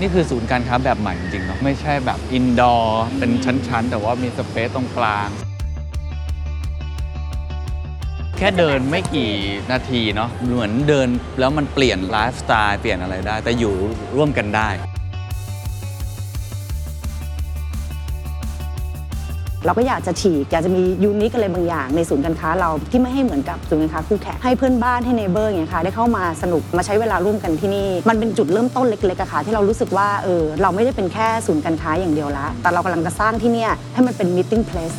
นี่คือศูนย์การค้าแบบใหม่จริงๆเนาะไม่ใช่แบบ indoor เป็นชั้นๆ แต่ว่ามี space ตรงกลาง แค่เดินไม่กี่นาทีเนาะเหมือนเดินแล้วมันเปลี่ยนไลฟ์สไตล์เปลี่ยนอะไรได้ แต่อยู่ร่วมกันได้ เราก็อยากจะฉีกอยากจะมี unique อะไรบางอย่างในศูนย์การค้าเราที่ไม่ให้เหมือนกับศูนย์การค้าคู่แข่งให้เพื่อนบ้านให้ neighbor อย่างเงี้ยค่ะได้เข้ามาสนุกมาใช้เวลาร่วมกันที่นี่ มันเป็นจุดเริ่มต้นเล็กๆอะค่ะที่เรารู้สึกว่าเออเราไม่ได้เป็นแค่ศูนย์การค้าอย่างเดียวละแต่เรากำลังจะสร้างที่เนี่ยให้มันเป็น meeting place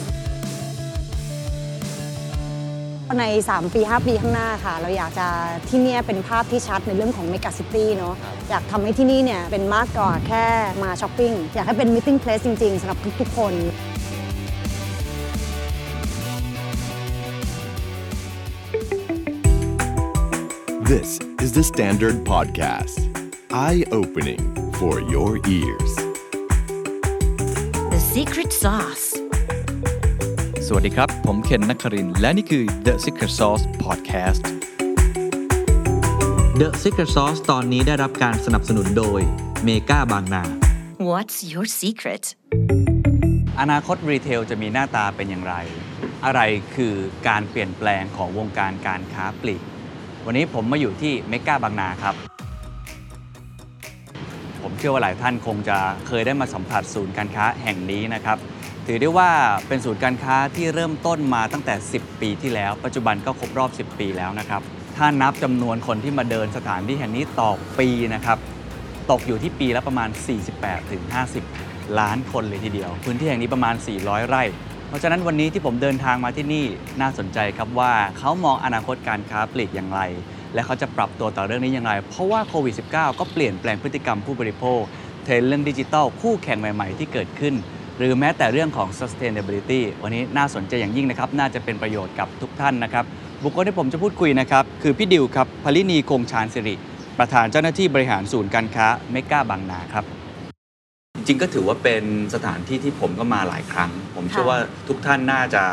ใน 3 ปี 5 ปีข้างหน้าค่ะ เราอยากจะที่เนี่ยเป็นภาพที่ชัดในเรื่องของเมกะซิตี้เนาะอยากทำให้ที่นี่เนี่ยเป็นมากกว่าแค่มาช้อปปิ้ง อยากให้เป็น meeting place จริง ๆสำหรับทุกๆคน This is the Standard Podcast. Eye opening for your ears. The secret sauce. สวัสดีครับ ผมเคนนักครินทร์และนี่คือ The Secret Sauce Podcast The Secret Sauce ตอนนี้ได้รับการสนับสนุนโดยเมกาบางนา What's your secret? อนาคต retail จะมีหน้าตาเป็นอย่างไร อะไรคือการเปลี่ยนแปลงของวงการการค้าปลีก วันนี้ผมมาอยู่ที่เมกาบางนาครับ ผมเชื่อว่าหลายท่านคงจะเคยได้มาสัมผัสศูนย์การค้าแห่งนี้นะครับ ถือได้ว่าเป็นศูนย์การค้าที่เริ่มต้นมาตั้งแต่ 10 ปีที่แล้ว ปัจจุบันก็ครบรอบ 10 ปีแล้วนะครับ ถ้านับจำนวนคนที่มาเดินสถานที่แห่งนี้ต่อปีนะครับ ตกอยู่ที่ปีละประมาณ 48ถึง50 ล้านคนเลยทีเดียว พื้นที่แห่งนี้ประมาณ 400 ไร่ ราะฉะนั้นวันนี้ที่ผมเดินทางมาที่นี่น่าสนใจครับว่าเขามองอนาคตการค้าปลีกอย่างไร และเขาจะปรับตัวต่อเรื่องนี้อย่างไร เพราะว่าโควิด -19 ก็เปลี่ยนแปลงพฤติกรรมผู้บริโภคเทรนด์เรื่องดิจิทัลคู่แข่งใหม่ ๆ ที่เกิดขึ้น หรือแม้แต่เรื่องของ sustainability วันนี้น่าสนใจอย่างยิ่งนะครับ น่าจะเป็นประโยชน์กับทุกท่านนะครับ บุคคลที่ผมจะพูดคุยนะครับ คือพี่ดิวครับพลินีคงชาญสิริ ประธานเจ้าหน้าที่บริหารศูนย์การค้าเมกาบางนาครับ จริงๆก็ถือว่าเป็นสถานที่ที่ผมก็มาหลายครั้ง ผมเชื่อค่ะว่าทุกท่านน่าจะ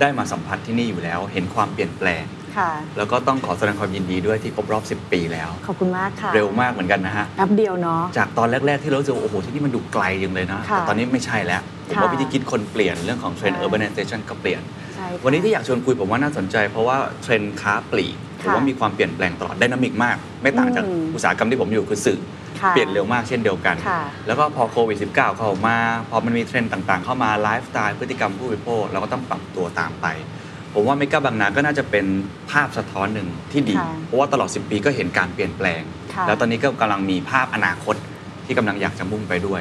ได้มาสัมผัสที่นี่อยู่แล้ว เห็นความเปลี่ยนแปลงค่ะแล้วก็ต้องขอแสดงความยินดีด้วยที่ครบรอบ 10 ปีแล้ว ขอบคุณมากค่ะ เร็วมากเหมือนกันนะฮะแป๊บเดียวเนาะ จากตอนแรก ๆ ที่เรารู้สึกว่าโอ้โห ที่นี่มันดูไกลจังเลยนะค่ะแต่ตอนนี้ไม่ใช่แล้ว ผมค่ะว่าวิธีคิดคนเปลี่ยนเรื่องของเทรนด์ใช่ urbanization ก็เปลี่ยนใช่ค่ะ วันนี้ที่อยากชวนคุยผมว่าน่าสนใจ เพราะว่าเทรนด์ค้าปลีกผมว่าค่ะมีความเปลี่ยนแปลงตลอด dynamic มาก ไม่ต่างจากอืมอุตสาหกรรมที่ผมอยู่คือสื่อค่ะเปลี่ยนเร็วมากเช่นเดียวกันค่ะแล้วก็พอโควิด -19 เข้ามา พอมันมีเทรนด์ต่างๆ เข้ามาไลฟ์สไตล์พฤติกรรมผู้บริโภคเราก็ต้องปรับตัวตามไป ผมว่าเมกาบางนาก็น่าจะเป็นภาพสะท้อนหนึ่งที่ดีค่ะเพราะว่าตลอด 10 ปีก็เห็นการเปลี่ยนแปลงค่ะแล้วตอนนี้ก็กำลังมีภาพอนาคตที่กำลังอยากจะมุ่งไปด้วย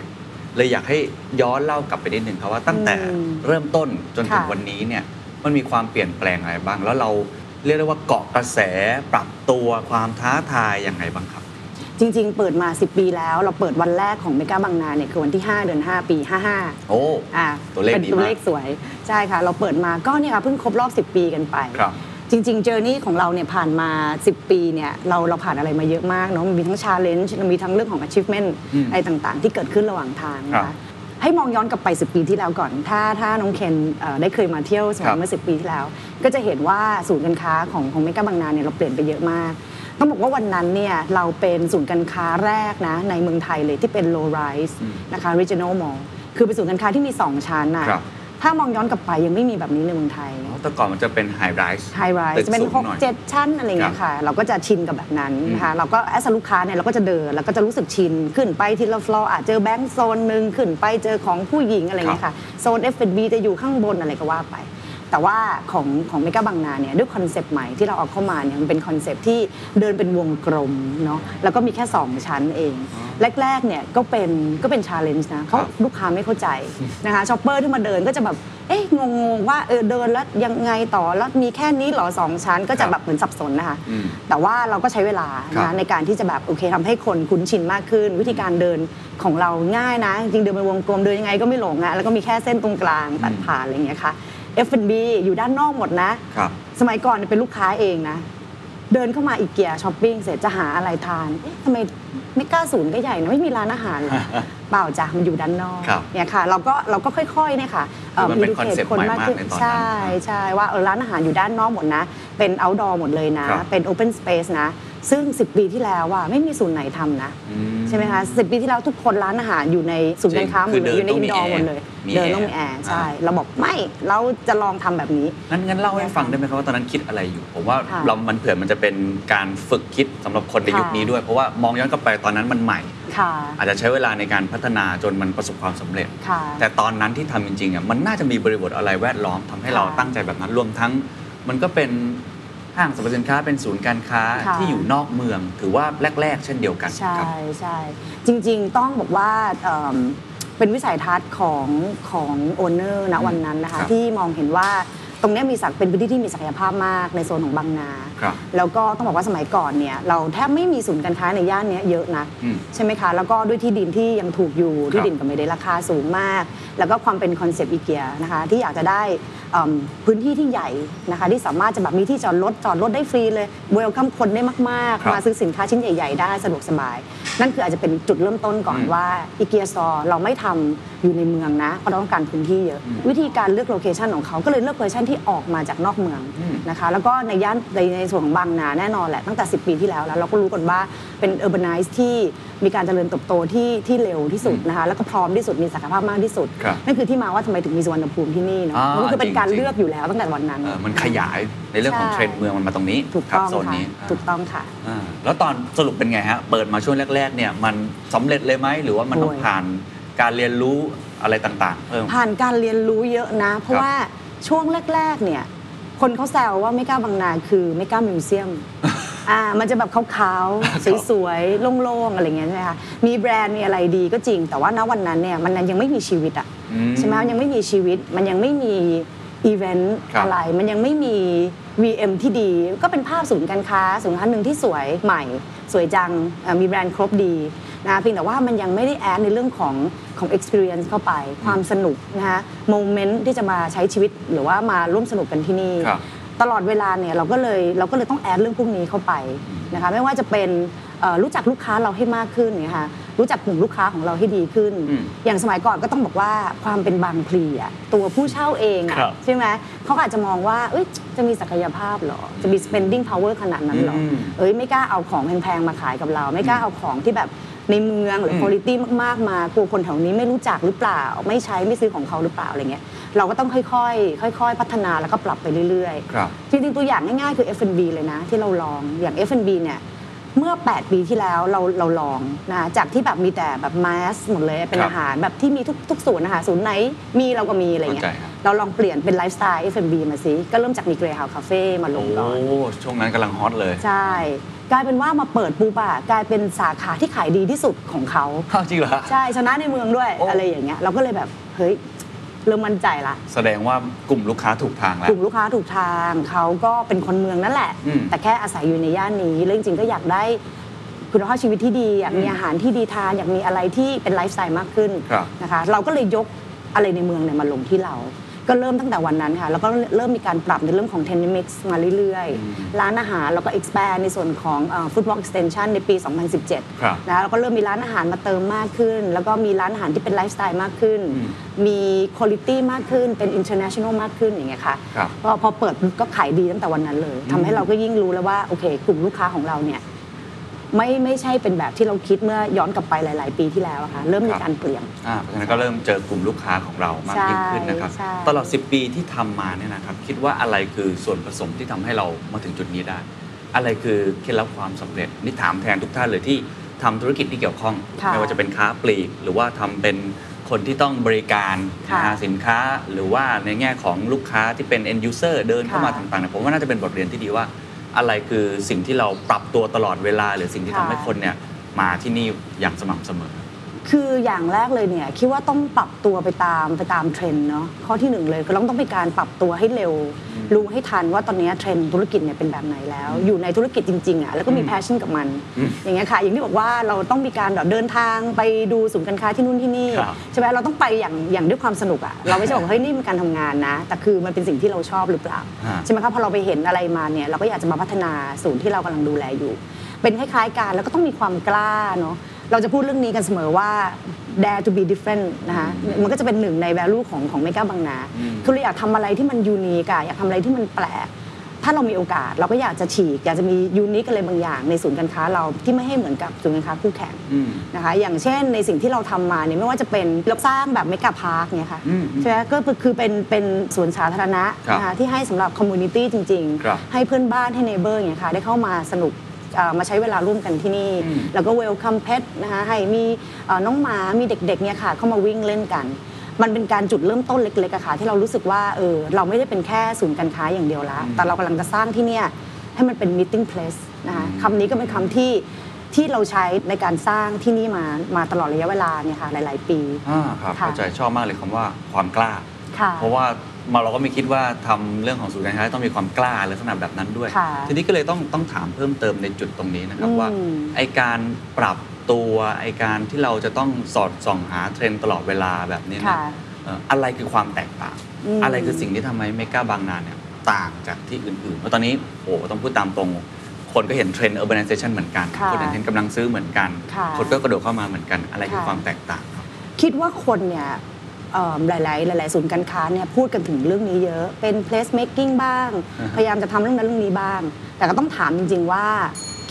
เลยอยากให้ย้อนเล่ากลับไปนิดหนึ่งครับว่าตั้งแต่อืมเริ่มต้นจนถึงค่ะวันนี้เนี่ย มันมีความเปลี่ยนแปลงอะไรบ้าง แล้วเราเรียกได้ว่าเกาะกระแสปรับตัวความท้าทายยังไงบ้างครับ จริง ๆ เปิดมา 10 ปีแล้ว เราเปิดวันแรกของเมกาบางนาเนี่ยคือวันที่ 5 เดือน 5 ปี 55 โอ้อ่าตัวเลขเป็นดีตัวมากเลขสวย ใช่ค่ะ เราเปิดมาก็เนี่ยค่ะเพิ่งครบรอบ 10 ปีกันไปครับจริงๆ journey ของเราเนี่ยผ่านมา 10 ปีเนี่ยเราเราผ่านอะไรมาเยอะมากเนาะมันมีทั้ง challenge มีทั้งเรื่องของ achievement อืมอะไรต่างๆ ที่เกิดขึ้นระหว่างทางนะคะครับ ให้มองย้อนกลับไป 10 ปีที่แล้วก่อน ถ้าถ้าน้องเคนเอ่อได้เคยมาเที่ยวสมัยครับเมื่อ 10 ปีที่แล้ว ก็จะเห็นว่าศูนย์การค้าของของเมกาบางนาเนี่ยเราเปลี่ยนไปเยอะมากต้องบอกว่าวันนั้นเนี่ยเราเป็นศูนย์การค้าแรกนะในเมืองไทยเลยที่เป็น low rise อืมนะคะ regional mall คือเป็นศูนย์การค้าที่มี 2 ชั้นน่ะครับ ถ้ามองย้อนกลับไปยังไม่มีแบบนี้ในเมืองไทยแต่ก่อนมันจะเป็น high rise high rise จะเป็นหกเจ็ดชั้นอะไรเงี้ยค่ะ เราก็จะชินกับแบบนั้นนะคะเราก็ as ลูกค้าเนี่ยเราก็จะเดินเราก็จะรู้สึกชิน ขึ้นไปทีละฟลอร์อาจเจอแบงค์โซนหนึ่งขึ้นไปเจอของผู้หญิงอะไรเงี้ยค่ะโซน F&B จะอยู่ข้างบนอะไรก็ว่าไป แต่ว่าของของเมกาบางนาเนี่ยด้วยคอนเซปต์ใหม่ที่เราเอาเข้ามาเนี่ยมันเป็นคอนเซปต์ที่เดินเป็นวงกลมเนาะแล้วก็มีแค่ 2 ชั้นเอง แรกๆเนี่ยก็เป็นก็เป็น challenge นะเพราะครับลูกค้าไม่เข้าใจนะคะ shopper ที่มาเดินก็จะแบบเอ๊ะงงๆว่าเออเดินแล้วยังไงต่อแล้วมีแค่นี้เหรอสองชั้นก็จะครัจะบแบบเหมือนสับสนนะคะอืมแต่ว่าเราก็ใช้เวลาครับนะในการที่จะแบบโอเคทำให้คนคุ้นชินมากขึ้น วิธีการเดินของเราง่ายนะ จริงๆเดินเป็นวงกลมเดินยังไงก็ไม่หลงอะแล้วก็มีแค่เส้นตรงกลางตัดผ่านอะไรอย่างเงี้ยค่ะ F&B อยู่ด้านนอกหมดนะ ครับ สมัยก่อนเป็นลูกค้าเองนะ เดินเข้ามาอีเกียช้อปปิ้งเสร็จจะหาอะไรทานเอ๊ะทำไมไม่กล้าศูนย์ก็ใหญ่นะไม่มีร้านอาหารเลยเปล่าจ้ะมันอยู่ด้านนอกครับเนี่ยค่ะเราก็เราก็ค่อยๆเนี่ยค่ะคือมันเป็น educate คอนเซ็ปต์ใหม่มากในตอนนั้นใช่ใช่ว่าเออร้านอาหารอยู่ด้านนอกหมดนะ เป็น outdoor หมดเลยนะ ครับ เป็น open space นะ ซึ่ง 10 ปีที่แล้วอะไม่มีศูนย์ไหนทำนะอืมใช่ไหมคะสิบปีที่แล้วทุกคนร้านอาหารอยู่ในศูนย์การค้าหมดเลยคือเดินอยู่ใน indoor หมดเลยต้องมีนดอร์หมดแอร์เดินแอร์ต้องมีแอร์ใช่อ่าเราบอกไม่เราจะลองทำแบบนี้งั้นงั้นเล่าให้ฟังได้ไหมครับว่าตอนนั้นคิดอะไรอยู่ ผมว่าค่ะเรามันเผื่อมันจะเป็นการฝึกคิดสำหรับคนในค่ะยุคนี้ด้วยเพราะว่ามองย้อนกลับไปตอนนั้นมันใหม่ค่ะอาจจะใช้เวลาในการพัฒนาจนมันประสบความสำเร็จค่ะแต่ตอนนั้นที่ทำจริงๆอะมันน่าจะมีบริบทอะไรแวดล้อมทำให้เราค่ะตั้งใจแบบนั้นรวมทั้งมันก็เป็น ห้างสรรพสินค้าเป็นศูนย์การค้าค่ะ ที่อยู่นอกเมือง ถือว่าแรก ๆ เช่นเดียวกันใช่ครับ ใช่จริงๆต้องบอกว่าเอิ่มเป็นวิสัยทัศน์ของของ owner ณวันนั้นนะคะครับที่มองเห็นว่าตรงเนี้ยมีศักเป็นพื้นที่ที่มีศักยภาพมากในโซนของบางนา ครับแล้วก็ต้องบอกว่าสมัยก่อนเนี่ยเราแทบไม่มีศูนย์การค้าในย่านเนี้ยเยอะนะอืม ใช่ไหมคะ แล้วก็ด้วยที่ดินที่ยังถูกอยู่ครับที่ดินก็ไม่ได้ราคาสูงมาก แล้วก็ความเป็นคอนเซปต์อีเกียนะคะ ที่อยากจะได้เอิ่มพื้นที่ที่ใหญ่นะคะ ที่สามารถจะแบบมีที่จอดรถจอดรถได้ฟรีเลย welcome คนได้มากครับๆ มาซื้อสินค้าชิ้นใหญ่ ๆ ได้สะดวกสบาย นั่นคืออาจจะเป็นจุดเริ่มต้นก่อนอืมว่าอีเกียซอเราไม่ทำอยู่ในเมืองนะเพราะเราต้องการพื้นที่เยอะวิธีการเลือก location ของเขาก็เลยเลือก location ที่ออกมาจากนอกเมือง อืม นะคะแล้วก็ในย่านในในส่วนของบางนาแน่นอนแหละตั้งแต่ 10 ปีที่แล้วแล้ว เราก็รู้กันว่าเป็น urbanize ที่มีการเจริญเติบโตที่ที่เร็วที่สุดนะคะแล้วก็พร้อมที่สุดมีศักยภาพมากที่สุด ครับนั่นคือที่มาว่าทำไมถึงมีสุวรรณภูมิที่นี่เนาะอ่ามันก็คือเป็นการจริงๆเลือกอยู่แล้วตั้งแต่วันนั้น เออมันขยายในเรื่องของใช่ เทรนด์เมืองมันมาตรงนี้ถูกครับต้องโซนค่ะนี้ถูกต้องค่ะ อ่าแล้วตอนสรุปเป็นไงฮะ เปิดมาช่วงแรก ๆ เนี่ย มันสำเร็จเลยไหมหรือว่ามันต้องโอ้ย ผ่านการเรียนรู้อะไรต่างๆเพิ่ม ผ่านการเรียนรู้เยอะนะ เพราะครับว่าช่วงแรก ๆ เนี่ย คนเขาแซวว่าไม่กล้าบางนาคือไม่กล้ามิวเซียมอ่ามันจะแบบขาวๆสวยๆโล่งๆอะไรเงี้ยใช่ไหมคะมีแบรนด์มีอะไรดีก็จริง แต่ว่าณวันนั้นเนี่ยมันยังไม่มีชีวิตอะอืมใช่ไหมมันยังไม่มีชีวิต มันยังไม่มีอีเวนต์ครับอะไร มันยังไม่มี VM ที่ดีก็เป็นภาพศูนย์การค้าศูนย์ค้าหนึ่งที่สวยใหม่ สวยจังเอ่อมีแบรนด์ครบดีนะเพียงแต่ว่ามันยังไม่ได้แอดในเรื่องของของ experience เข้าไป ความสนุกนะคะโมเมนต์ที่จะมาใช้ชีวิตหรือว่ามาร่วมสนุกกันที่นี่ครับตลอดเวลาเนี่ยเราก็เลยเราก็เลยต้องแอดเรื่องพวกนี้เข้าไปนะคะไม่ว่าจะเป็นเอ่อรู้จักลูกค้าเราให้มากขึ้นเนี่ยค่ะ รู้จักกลุ่มลูกค้าของเราให้ดีขึ้นอืมอย่างสมัยก่อนก็ต้องบอกว่าความเป็นบางพลีอะตัวผู้เช่าเองอะครับใช่ไหมเขาก็อาจจะมองว่าเอ้ยจะมีศักยภาพเหรอ จะมี spending power ขนาดนั้นเหรออมเอ้ยไม่กล้าเอาของแพงๆมาขายกับเรา ไม่กล้าเอาของที่แบบในเมืองหรือม quality มากๆมากลัวคนแถวนี้ไม่รู้จักหรือเปล่า ไม่ใช้ไม่ซื้อของเขาหรือเปล่าอะไรเงี้ยเราก็ต้องค่อยๆ ค่อย ๆ พัฒนาแล้วก็ปรับไปเรื่อยๆครับจริงๆตัวอย่างง่ายๆคือ F&B เลยนะ ที่เราลองอย่าง F&B เนี่ย เมื่อ 8 ปีที่แล้วเราเราลองนะจากที่แบบมีแต่แบบ mass หมดเลยเป็นครับอาหารแบบที่มีทุกทุกศูนย์อาหารศูนย์ไหนมีเราก็มีอะไรเงี้ยเข้าใจครับ เราลองเปลี่ยนเป็นไลฟ์สไตล์ F&B มาสิ ก็เริ่มจากมี Greyhound Cafe มาลโอ้ก่อน ช่วงนั้นกำลังฮอตเลย ใช่ กลายเป็นว่ามาเปิดปุ๊บอะกลายเป็นสาขาที่ขายดีที่สุดของเขา อ้าวจริงเหรอฮะ ใช่ชนะในเมืองด้วยโอ้ อะไรอย่างเงี้ยเราก็เลยแบบเฮ้ย เริ่มมั่นใจละแสดงว่ากลุ่มลูกค้าถูกทางแล้วกลุ่มลูกค้าถูกทางเขาก็เป็นคนเมืองนั่นแหละ อืม แต่แค่อาศัยอยู่ในย่านนี้แล้วจริงๆก็อยากได้คุณภาพชีวิตที่ดีอยากมีอาหารที่ดีทานอยากมีอะไรที่เป็นไลฟ์สไตล์มากขึ้นครับ นะคะ เราก็เลยยกอะไรในเมืองเนี่ยมาลงที่เรา ก็เริ่มตั้งแต่วันนั้นค่ะ แล้วก็เริ่มมีการปรับในเรื่องของ t e n mix มาเรื่อยๆ ร้านอาหารแล้วก็ expand ในส่วนของเอ่อ food block extension ในปี 2017ครับนะคะแล้วก็เริ่มมีร้านอาหารมาเติมมากขึ้น แล้วก็มีร้านอาหารที่เป็นไลฟ์สไตล์มากขึ้น มีคุณภาพมากขึ้นเป็น international มากขึ้นอย่างเงี้ยค่ะครับพอพอเปิดปุ๊บก็ขายดีตั้งแต่วันนั้นเลยทำให้เราก็ยิ่งรู้แล้วว่าโอเค กลุ่มลูกค้าของเราเนี่ย ไม่ไม่ใช่เป็นแบบที่เราคิดเมื่อย้อนกลับไปหลาย ๆ ปีที่แล้วอะค่ะเริ่มมีการเปลี่ยน อ่าเพราะฉะนั้นก็เริ่มเจอกลุ่มลูกค้าของเรามากยิ่งขึ้นนะครับใช่ใช่ ตลอด 10 ปีที่ทำมาเนี่ยนะครับ คิดว่าอะไรคือส่วนผสมที่ทำให้เรามาถึงจุดนี้ได้ อะไรคือเคล็ดลับความสำเร็จนี่ถามแทนทุกท่านเลยที่ทำธุรกิจที่เกี่ยวข้อง ค่ะไม่ว่าจะเป็นค้าปลีก หรือว่าทำเป็นคนที่ต้องบริการค่ะนะฮะสินค้า หรือว่าในแง่ของลูกค้าที่เป็น end user เดินเข้ามาค่ะ ต่างๆเนี่ยผมว่าน่าจะเป็นบทเรียนที่ดีว่า อะไรคือสิ่งที่เราปรับตัวตลอดเวลา หรือสิ่งที่ทำให้คนเนี่ยมาที่นี่อย่างสม่ำเสมอ คืออย่างแรกเลยเนี่ยคิดว่าต้องปรับตัวไปตามไปตามเทรนด์เนาะข้อที่หนึ่งเลยคือเราต้องเป็นการปรับตัวให้เร็ว รู้ให้ทันว่าตอนนี้เทรนด์ธุรกิจเนี่ยเป็นแบบไหนแล้ว อยู่ในธุรกิจจริงๆอะแล้วก็มี passion กับมัน อย่างเงี้ยค่ะ อย่างที่บอกว่าเราต้องมีการแบบเดินทางไปดูศูนย์การค้าที่นู่นที่นี่ครับใช่ไหมเราต้องไปอย่างอย่างด้วยความสนุกอะเราไม่ใช่บอกเฮ้ยนี่เป็นการทำงานนะ แต่คือมันเป็นสิ่งที่เราชอบหรือเปล่าฮะใช่ไหมคะพอเราไปเห็นอะไรมาเนี่ยเราก็อยากจะมาพัฒนาศูนย์ที่เรากำลังดูแลอยู่ เป็นคล้ายๆกันแล้วก็ต้องมีความกล้าเนาะ เราจะพูดเรื่องนี้กันเสมอว่า dare to be different นะคะมันก็จะเป็นหนึ่งใน value ของของเมกาบางนาคือเราอยากทำอะไรที่มัน unique อะอยากทำอะไรที่มันแปลกถ้าเรามีโอกาสเราก็อยากจะฉีกอยากจะมี unique อะไรบางอย่าง ในศูนย์การค้าเราที่ไม่ให้เหมือนกับศูนย์การค้าคู่แข่งอืมนะคะอย่างเช่นในสิ่งที่เราทำมาเนี่ยไม่ว่าจะเป็นเราสร้างแบบเมกะพาร์คเนี่ยค่ะอืมใช่ไหมก็คือเป็นเป็นสวนสาธารณะครับนะคะที่ให้สำหรับ community จริงครับๆให้เพื่อนบ้านให้ neighbor เนี่ยค่ะได้เข้ามาสนุกเอ่อ มาใช้เวลาร่วมกันที่นี่อืมแล้วก็ welcome pet นะคะให้มีเอ่อน้องหมามีเด็กๆเนี่ยค่ะเข้ามาวิ่งเล่นกัน มันเป็นการจุดเริ่มต้นเล็กๆอะค่ะที่เรารู้สึกว่าเออเราไม่ได้เป็นแค่ศูนย์การค้าอย่างเดียวละแต่เรากำลังจะสร้างที่เนี่ยให้มันเป็น meeting place นะคะคำนี้ก็เป็นคำที่ที่เราใช้ในการสร้างที่นี่มามาตลอดระยะเวลาเนี่ยค่ะหลาย ๆ ปีอ่าครับค่ะเข้าใจชอบมากเลยคำว่าความกล้าค่ะเพราะว่า มาเราก็ไม่คิดว่าทำเรื่องของศูนย์การค้าต้องมีความกล้าลักษณะแบบนั้นด้วยค่ะทีนี้ก็เลยต้องต้องถามเพิ่มเติมในจุดตรงนี้นะครับอืมว่าไอการปรับตัวไอการที่เราจะต้องสอดส่องหาเทรนด์ตลอดเวลาแบบนี้เนยค่ะเอ่ออะไรคือความแตกต่างอืมอะไรคือสิ่งที่ทำให้เมกาบางนาเนี่ยต่างจากที่อื่นๆเพราะตอนนี้โอ้ต้องพูดตามตรง คนก็เห็นเทรนด์ urbanization เหมือนกันค่ะคนเห็นเทรนด์กำลังซื้อเหมือนกันค่ะคนก็กระโดดเข้ามาเหมือนกัน อะไรคือค่ะความแตกต่างครับคิดว่าคนเนี่ยเอิ่ม หลาย ๆ หลาย ๆ ศูนย์การค้าเนี่ยพูดกันถึงเรื่องนี้เยอะเป็น place making บ้างอ่าฮะพยายามจะทำเรื่องนั้นเรื่องนี้บ้าง แต่ก็ต้องถามจริง ๆ ว่า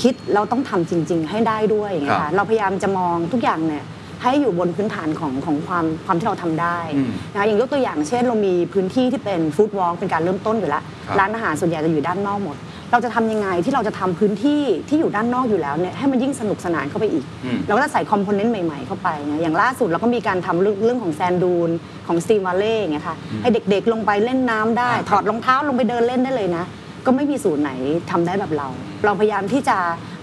คิดเราต้องทำจริง ๆ ให้ได้ด้วยอย่างเงี้ยครัค่ะบเราพยายามจะมองทุกอย่างเนี่ยให้อยู่บนพื้นฐานของของความความที่เราทำได้อืมนะคะอย่างยกตัวอย่างเช่น เรามีพื้นที่ที่เป็นฟู้ดวอล์กเป็นการเริ่มต้นอยู่แล้วครับร้านอาหารส่วนใหญ่จะอยู่ด้านนอกหมด เราจะทำยังไงที่เราจะทำพื้นที่ที่อยู่ด้านนอกอยู่แล้วเนี่ยให้มันยิ่งสนุกสนานเข้าไปอีกอืมเราก็จะใส่ component ใหม่ๆเข้าไปนะอย่างล่าสุดเราก็มีการทำเรื่องเรื่องของ sand dune ของสตีมว l เล่อย่างเงี้ยค่ะให้เด็กๆลงไปเล่นน้ำได้อ่าถอดรองเท้าลงไปเดินเล่นได้เลยนะ ก็ไม่มีศูนย์ไหนทำได้แบบเรา เราพยายามที่จะ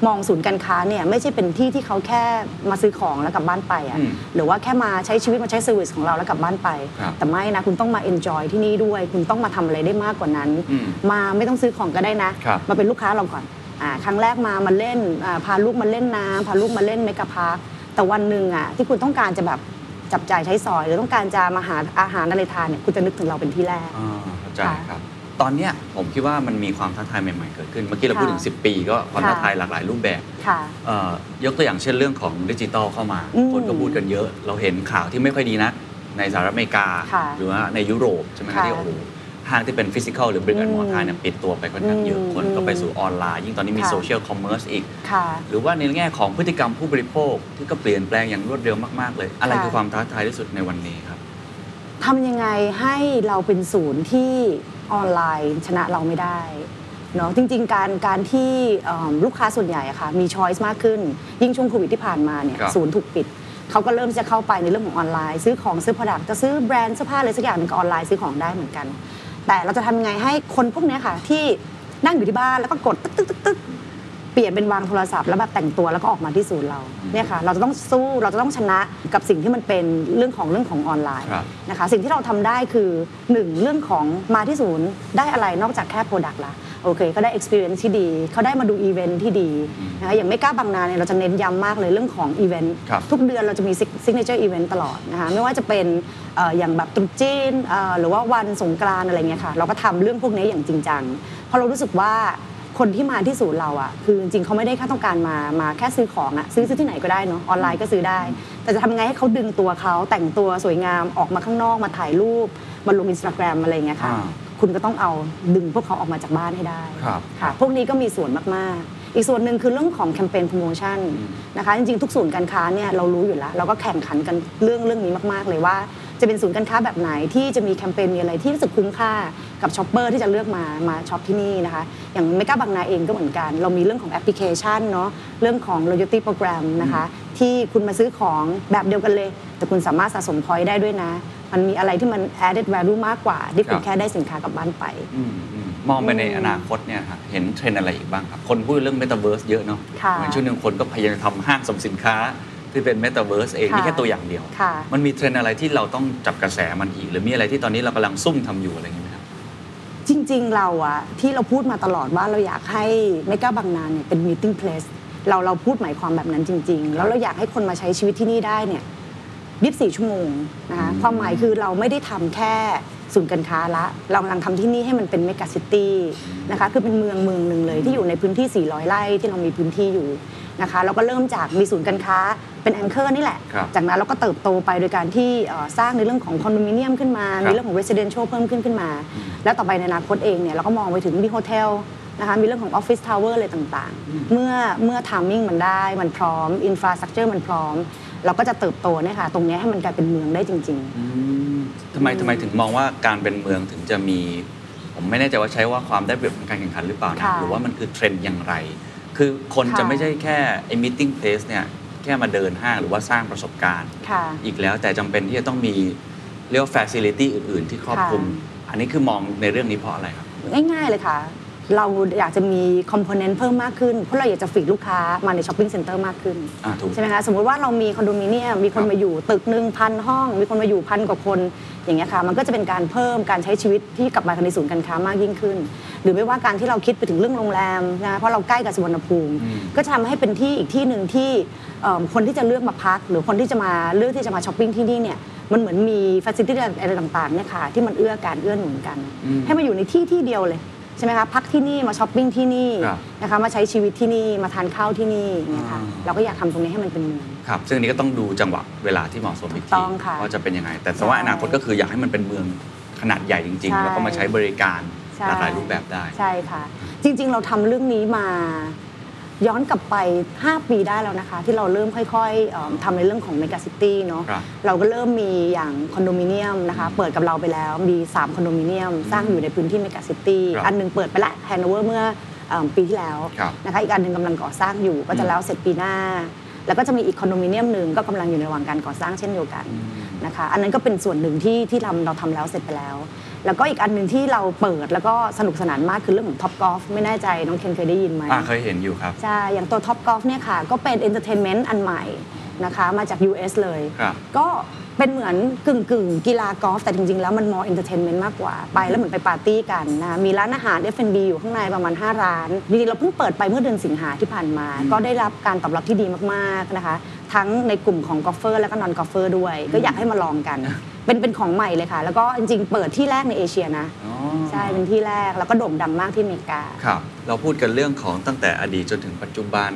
มองศูนย์การค้าเนี่ยไม่ใช่เป็นที่ที่เขาแค่มาซื้อของแล้วกลับบ้านไปอะอืมหรือว่าแค่มาใช้ชีวิตมาใช้ service ของเราแล้วกลับบ้านไปครับแต่ไม่นะคุณต้องมา enjoy ที่นี่ด้วย คุณต้องมาทำอะไรได้มากกว่านั้นอืมมาไม่ต้องซื้อของก็ได้นะครับมาเป็นลูกค้าเราก่อนอ่าครั้งแรกมามาเล่นอ่าพาลูกมาเล่นน้ำพาลูกมาเล่นเมกะพาร์คแต่วันหนึ่งอะที่คุณต้องการจะแบบจับจ่ายใช้สอย หรือต้องการจะมาหาอาหารอะไรทานเนี่ยคุณจะนึกถึงเราเป็นที่แรกอ่าเข้าใจค่ะครับ ตอนเนี้ยผมคิดว่ามันมีความท้าทายใหม่ๆเกิดขึ้น เมื่อกี้เราพูดถึงค่ะ10 ปี ก็ความท้าค่ะทายหลากหลายรูปแบบค่ะเอ่อยกตัวอย่างเช่นเรื่องของดิจิตอลเข้ามา อืมคนก็พูดกันเยอะ เราเห็นข่าวที่ไม่ค่อยดีนักในสหรัฐอเมริกา ค่ะหรือว่าในยุโรปใช่ไหมครับค่ะที่โอ้โหห้างที่เป็น physical หรือ brick and mortar เนี่ยปิดตัวไปค่อนข้างเยอะอืมคนก็ไปสู่ออนไลน์ ยิ่งตอนนี้มีค่ะ social commerce อีก ค่ะ หรือว่าในแง่ของพฤติกรรมผู้บริโภคที่ก็เปลี่ยนแปลงอย่างรวดเร็วมากๆเลย อะไรค่ะ คือความท้าทายที่สุดในวันนี้ครับ ทำยังไงให้เราเป็นศูนย์ที่ ออนไลน์ชนะเราไม่ได้เนาะจริง ๆ การการที่เอิ่มลูกค้าส่วนใหญ่อะค่ะมี choice มากขึ้น ยิ่งช่วงโควิดที่ผ่านมาเนี่ยครับศูนย์ถูกปิดเขาก็เริ่มจะเข้าไปในเรื่องของออนไลน์ ซื้อของซื้อผลิตจะซื้อแบรนด์เสื้อผ้าอะไรสักอย่างหนึ่งก็ออนไลน์ซื้อของได้เหมือนกัน แต่เราจะทำยังไงให้คนพวกเนี้ยค่ะที่นั่งอยู่ที่บ้านแล้วก็กดตึ๊กตึ๊กตึ๊กตึ๊กเปลี่ยนเป็นวางโทรศัพท์แล้วแบบแต่งตัวแล้วก็ออกมาที่ศูนย์เราเนี่ยค่ะเราจะต้องสู้เราจะต้องชนะกับสิ่งที่มันเป็นเรื่องของเรื่องของออนไลน์ครับนะคะสิ่งที่เราทำได้คือหนึ่งเรื่องของมาที่ศูนย์ได้อะไรนอกจากแค่ product ละโอเคเขาได้ experience ที่ดีเขาได้มาดูอีเวนท์ที่ดีนะคะอย่างไม่กล้าบางนาเนี่ยเราจะเน้นย้ำมากเลยเรื่องของอีเวนต์ครับทุกเดือนเราจะมี signature event ตลอดนะคะไม่ว่าจะเป็นเอ่ออย่างแบบตรุษจีนเอ่อหรือว่าวันสงกรานต์อะไรเงี้ยค่ะเราก็ทำเรื่องพวกนี้อย่างจริงจังเพราะเรารู้สึกว่า คนที่มาที่ศูนย์เราอะคือจริงๆเขาไม่ได้แค่ต้องการมามาแค่ซื้อของอะซื้อซื้อที่ไหนก็ได้เนาะออนไลน์ก็ซื้อได้ แต่จะทำยังไงให้เขาดึงตัวเขาแต่งตัวสวยงามออกมาข้างนอกมาถ่ายรูปมาลงอินสตาแกรมอะไรอย่างเงี้ยค่ะ อ่าคุณก็ต้องเอาดึงพวกเขาออกมาจากบ้านให้ได้ครับค่ะ พวกนี้ก็มีส่วนมากๆ อีกส่วนหนึ่งคือเรื่องของแคมเปญโปรโมชั่นนะคะจริงๆทุกศูนย์การค้าเนี่ยเรารู้อยู่แล้ว เราก็แข่งขันกันเรื่องเรื่องนี้มากๆเลยว่า จะเป็นศูนย์การค้าแบบไหนที่จะมีแคมเปญมีอะไรที่รู้สึกคุ้มค่ากับ shopper ที่จะเลือกมามาช็อปที่นี่นะคะอย่างเมกาบางนาเองก็เหมือนกัน เรามีเรื่องของแอปพลิเคชันเนาะเรื่องของ loyalty program นะคะที่คุณมาซื้อของแบบเดียวกันเลย แต่คุณสามารถสะสม point ได้ด้วยนะ มันมีอะไรที่มัน added value มากกว่าที่คุครับแค่ได้สินค้ากลับบ้านไปอืมอืมมองไปในอนาคตเนี่ยครับเห็นเทรนด์อะไรอีกบ้างครับ คนพูดเรื่อง Metaverse เยอะเนาะค่ะเหมือนช่วงหนึ่งคนก็พยายามจะทำห้างสรรพสินค้า ที่เป็น Metaverse เองค่ะนี่แค่ตัวอย่างเดียว ค่ะ มันมีเทรนด์อะไรที่เราต้องจับกระแสมันอีก หรือมีอะไรที่ตอนนี้เรากำลังซุ่มทำอยู่อะไรอย่างเงี้ยไหมครับ จริง ๆ เราอะที่เราพูดมาตลอดว่าเราอยากให้เมกาบางนาเนี่ยเป็น meeting place เราเราพูดหมายความแบบนั้นจริง ๆ แล้วเราอยากให้คนมาใช้ชีวิตที่นี่ได้เนี่ย24 ชั่วโมงนะคะความหมายคือเราไม่ได้ทำแค่ศูนย์การค้าละ เรากำลังทำที่นี่ให้มันเป็น Mega City นะคะคือเป็นเมืองเมืองหนึ่งเลยที่อยู่ในพื้นที่ 400 ไร่ที่เรามีพื้นที่อยู่ นะคะเราก็เริ่มจากมีศูนย์การค้าเป็น anchor นี่แหละ ครับจากนั้นเราก็เติบโตไปโดยการที่เอ่อสร้างในเรื่องของคอนโดมิเนียมขึ้นมา ครับมีเรื่องของ residential เพิ่มขึ้นขึ้นมา แล้วต่อไปในอนาคตเองเนี่ยเราก็มองไปถึงมี hotelนะคะมีเรื่องของ office tower อะไรต่างๆ เมื่อเมื่อ timing มันได้มันพร้อม infrastructure มันพร้อม เราก็จะเติบโตเนี่ยค่ะตรงเนี้ยให้มันกลายเป็นเมืองได้จริงๆทำไมทำไมถึงมองว่าการเป็นเมืองถึงจะมี ผมไม่แน่ใจว่าใช้ว่าความได้เปรียบของการแข่งขันหรือเปล่านะค่ะ หรือว่ามันคือเทรนด์อย่างไร คือคนค่ะ จะไม่ใช่แค่ไอ้ meeting place เนี่ยแค่มาเดินห้างหรือว่าสร้างประสบการณ์ ค่ะ อีกแล้วแต่จำเป็นที่จะต้องมีเรียกว่า facility อื่น ๆ ที่ครอบคลุมค่ะอันนี้คือมองในเรื่องนี้เพราะอะไรครับ ง่ายๆเลยค่ะ เราอยากจะมี component เพิ่มมากขึ้น เพราะเราอยากจะ feed ลูกค้ามาใน shopping center มากขึ้น อ่าถูก ใช่ไหมคะ สมมติว่าเรามีคอนโดมิเนียมมีคนครับมาอยู่ตึกหนึ่งพันห้อง มีคนมาอยู่พันกว่าคน อย่างเงี้ยค่ะมันก็จะเป็นการเพิ่มการใช้ชีวิตที่กลับมาในศูนย์การค้ามากยิ่งขึ้น หรือไม่ว่าการที่เราคิดไปถึงเรื่องโรงแรมนะเพราะเราใกล้กับสุวรรณภูมิอืมก็จะทำให้เป็นที่อีกที่หนึ่งที่เอิ่มคนที่จะเลือกมาพัก หรือคนที่จะมาเลือกที่จะมาช้อปปิ้งที่นี่เนี่ยมันเหมือนมีfacility อะไรต่างๆเนี่ยค่ะที่มันเอื้อการเอื้อหนุนกันอืมให้มาอยู่ในที่ที่เดียวเลย ใช่ไหมคะพักที่นี่มาช้อปปิ้งที่นี่ครับนะคะมาใช้ชีวิตที่นี่มาทานข้าวที่นี่เนี่ยค่ะอ่าเราก็อยากทำตรงนี้ให้มันเป็นเมือง ครับซึ่งอันนี้ก็ต้องดูจังหวะเวลาที่เหมาะสมอีกถูทีกต้องค่ะว่าจะเป็นยังไง แต่ว่าอนาคตก็คืออยากให้มันเป็นเมืองขนาดใหญ่จริง ใช่ ๆ แล้วก็มาใช้บริการใช่หลากหลายรูปแบบได้ ใช่ค่ะ จริง ๆ เราทำเรื่องนี้มา ย้อนกลับไป 5 ปีได้แล้วนะคะ ที่เราเริ่มค่อยๆเอิ่มทำในเรื่องของเมก a ซิตี้เนาะครับเราก็เริ่มมีอย่างคอนโดมิเนียมนะคะ เปิดกับเราไปแล้วมี 3 คอนโดมิเนียม สร้างอยู่ในพื้นที่เมก a ซิตี้ครับอันหนึ่งเปิดไปละ handover เมื่อเอิ่มปีที่แล้วครับนะคะอีกอันหนึ่งกำลังก่อสร้างอยู่ก็จะแล้วเสร็จปีหน้า แล้วก็จะมีอีกคอนโดมิเนียมหนึ่งก็กำลังอยู่ในระหว่างการก่อสร้างเช่นเดียวกันนะคะ อันนั้นก็เป็นส่วนหนึ่งที่ที่เราเราทำแล้วเสร็จไปแล้ว แล้วก็อีกอันหนึ่งที่เราเปิดแล้วก็สนุกสนานมากคือเรื่องของ Topgolf ไม่แน่ใจน้องเคนเคยได้ยินไหมอ่าเคยเห็นอยู่ครับ ใช่ อย่างตัว Topgolf เนี่ยค่ะก็เป็น entertainment อันใหม่นะคะมาจาก US เลยครับก็เป็นเหมือนกึ่งกึ่งๆกีฬากอล์ฟแต่จริง ๆ แล้วมัน more entertainment มากกว่า ไปแล้วเหมือนไปปาร์ตี้กันนะมีร้านอาหาร F&B อยู่ข้างในประมาณ 5 ร้านจริงๆเราเพิ่งเปิดไปเมื่อเดือนสิงหาที่ผ่านมา ก็ได้รับการตอบรับที่ดีมากๆนะคะ ทั้งในกลุ่มของ golfer และก็ non-golfer ด้วย ก็อยากให้มาลองกัน เป็นเป็นของใหม่เลยค่ะ แล้วก็จริงๆเปิดที่แรกในเอเชียนะ อ๋อใช่เป็นที่แรกแล้วก็โด่งดังมากที่อเมริกา ครับ เราพูดกันเรื่องของตั้งแต่อดีตจนถึงปัจจุบัน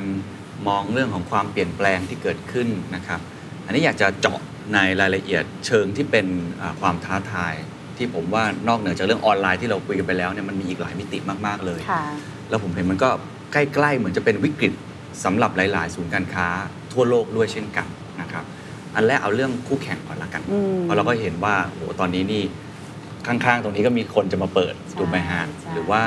มองเรื่องของความเปลี่ยนแปลงที่เกิดขึ้นนะครับ อันนี้อยากจะเจาะในรายละเอียดเชิงที่เป็นอ่าความท้าทาย ที่ผมว่านอกเหนือจากเรื่องออนไลน์ที่เราคุยกันไปแล้วเนี่ยมันมีอีกหลายมิติมากๆเลย ค่ะ แล้วผมเห็นมันก็ใกล้ ๆ เหมือนจะเป็นวิกฤตสำหรับหลาย ๆ ศูนย์การค้าทั่วโลกด้วยเช่นกันนะครับ อันแรกเอาเรื่องคู่แข่งก่อนละกันอืมเพราะเราก็เห็นว่าโอ้ตอนนี้นี่ข้างๆ ตรงนี้ก็มีคนจะมาเปิดใช่ถูกไหมฮะใช่หรือว่า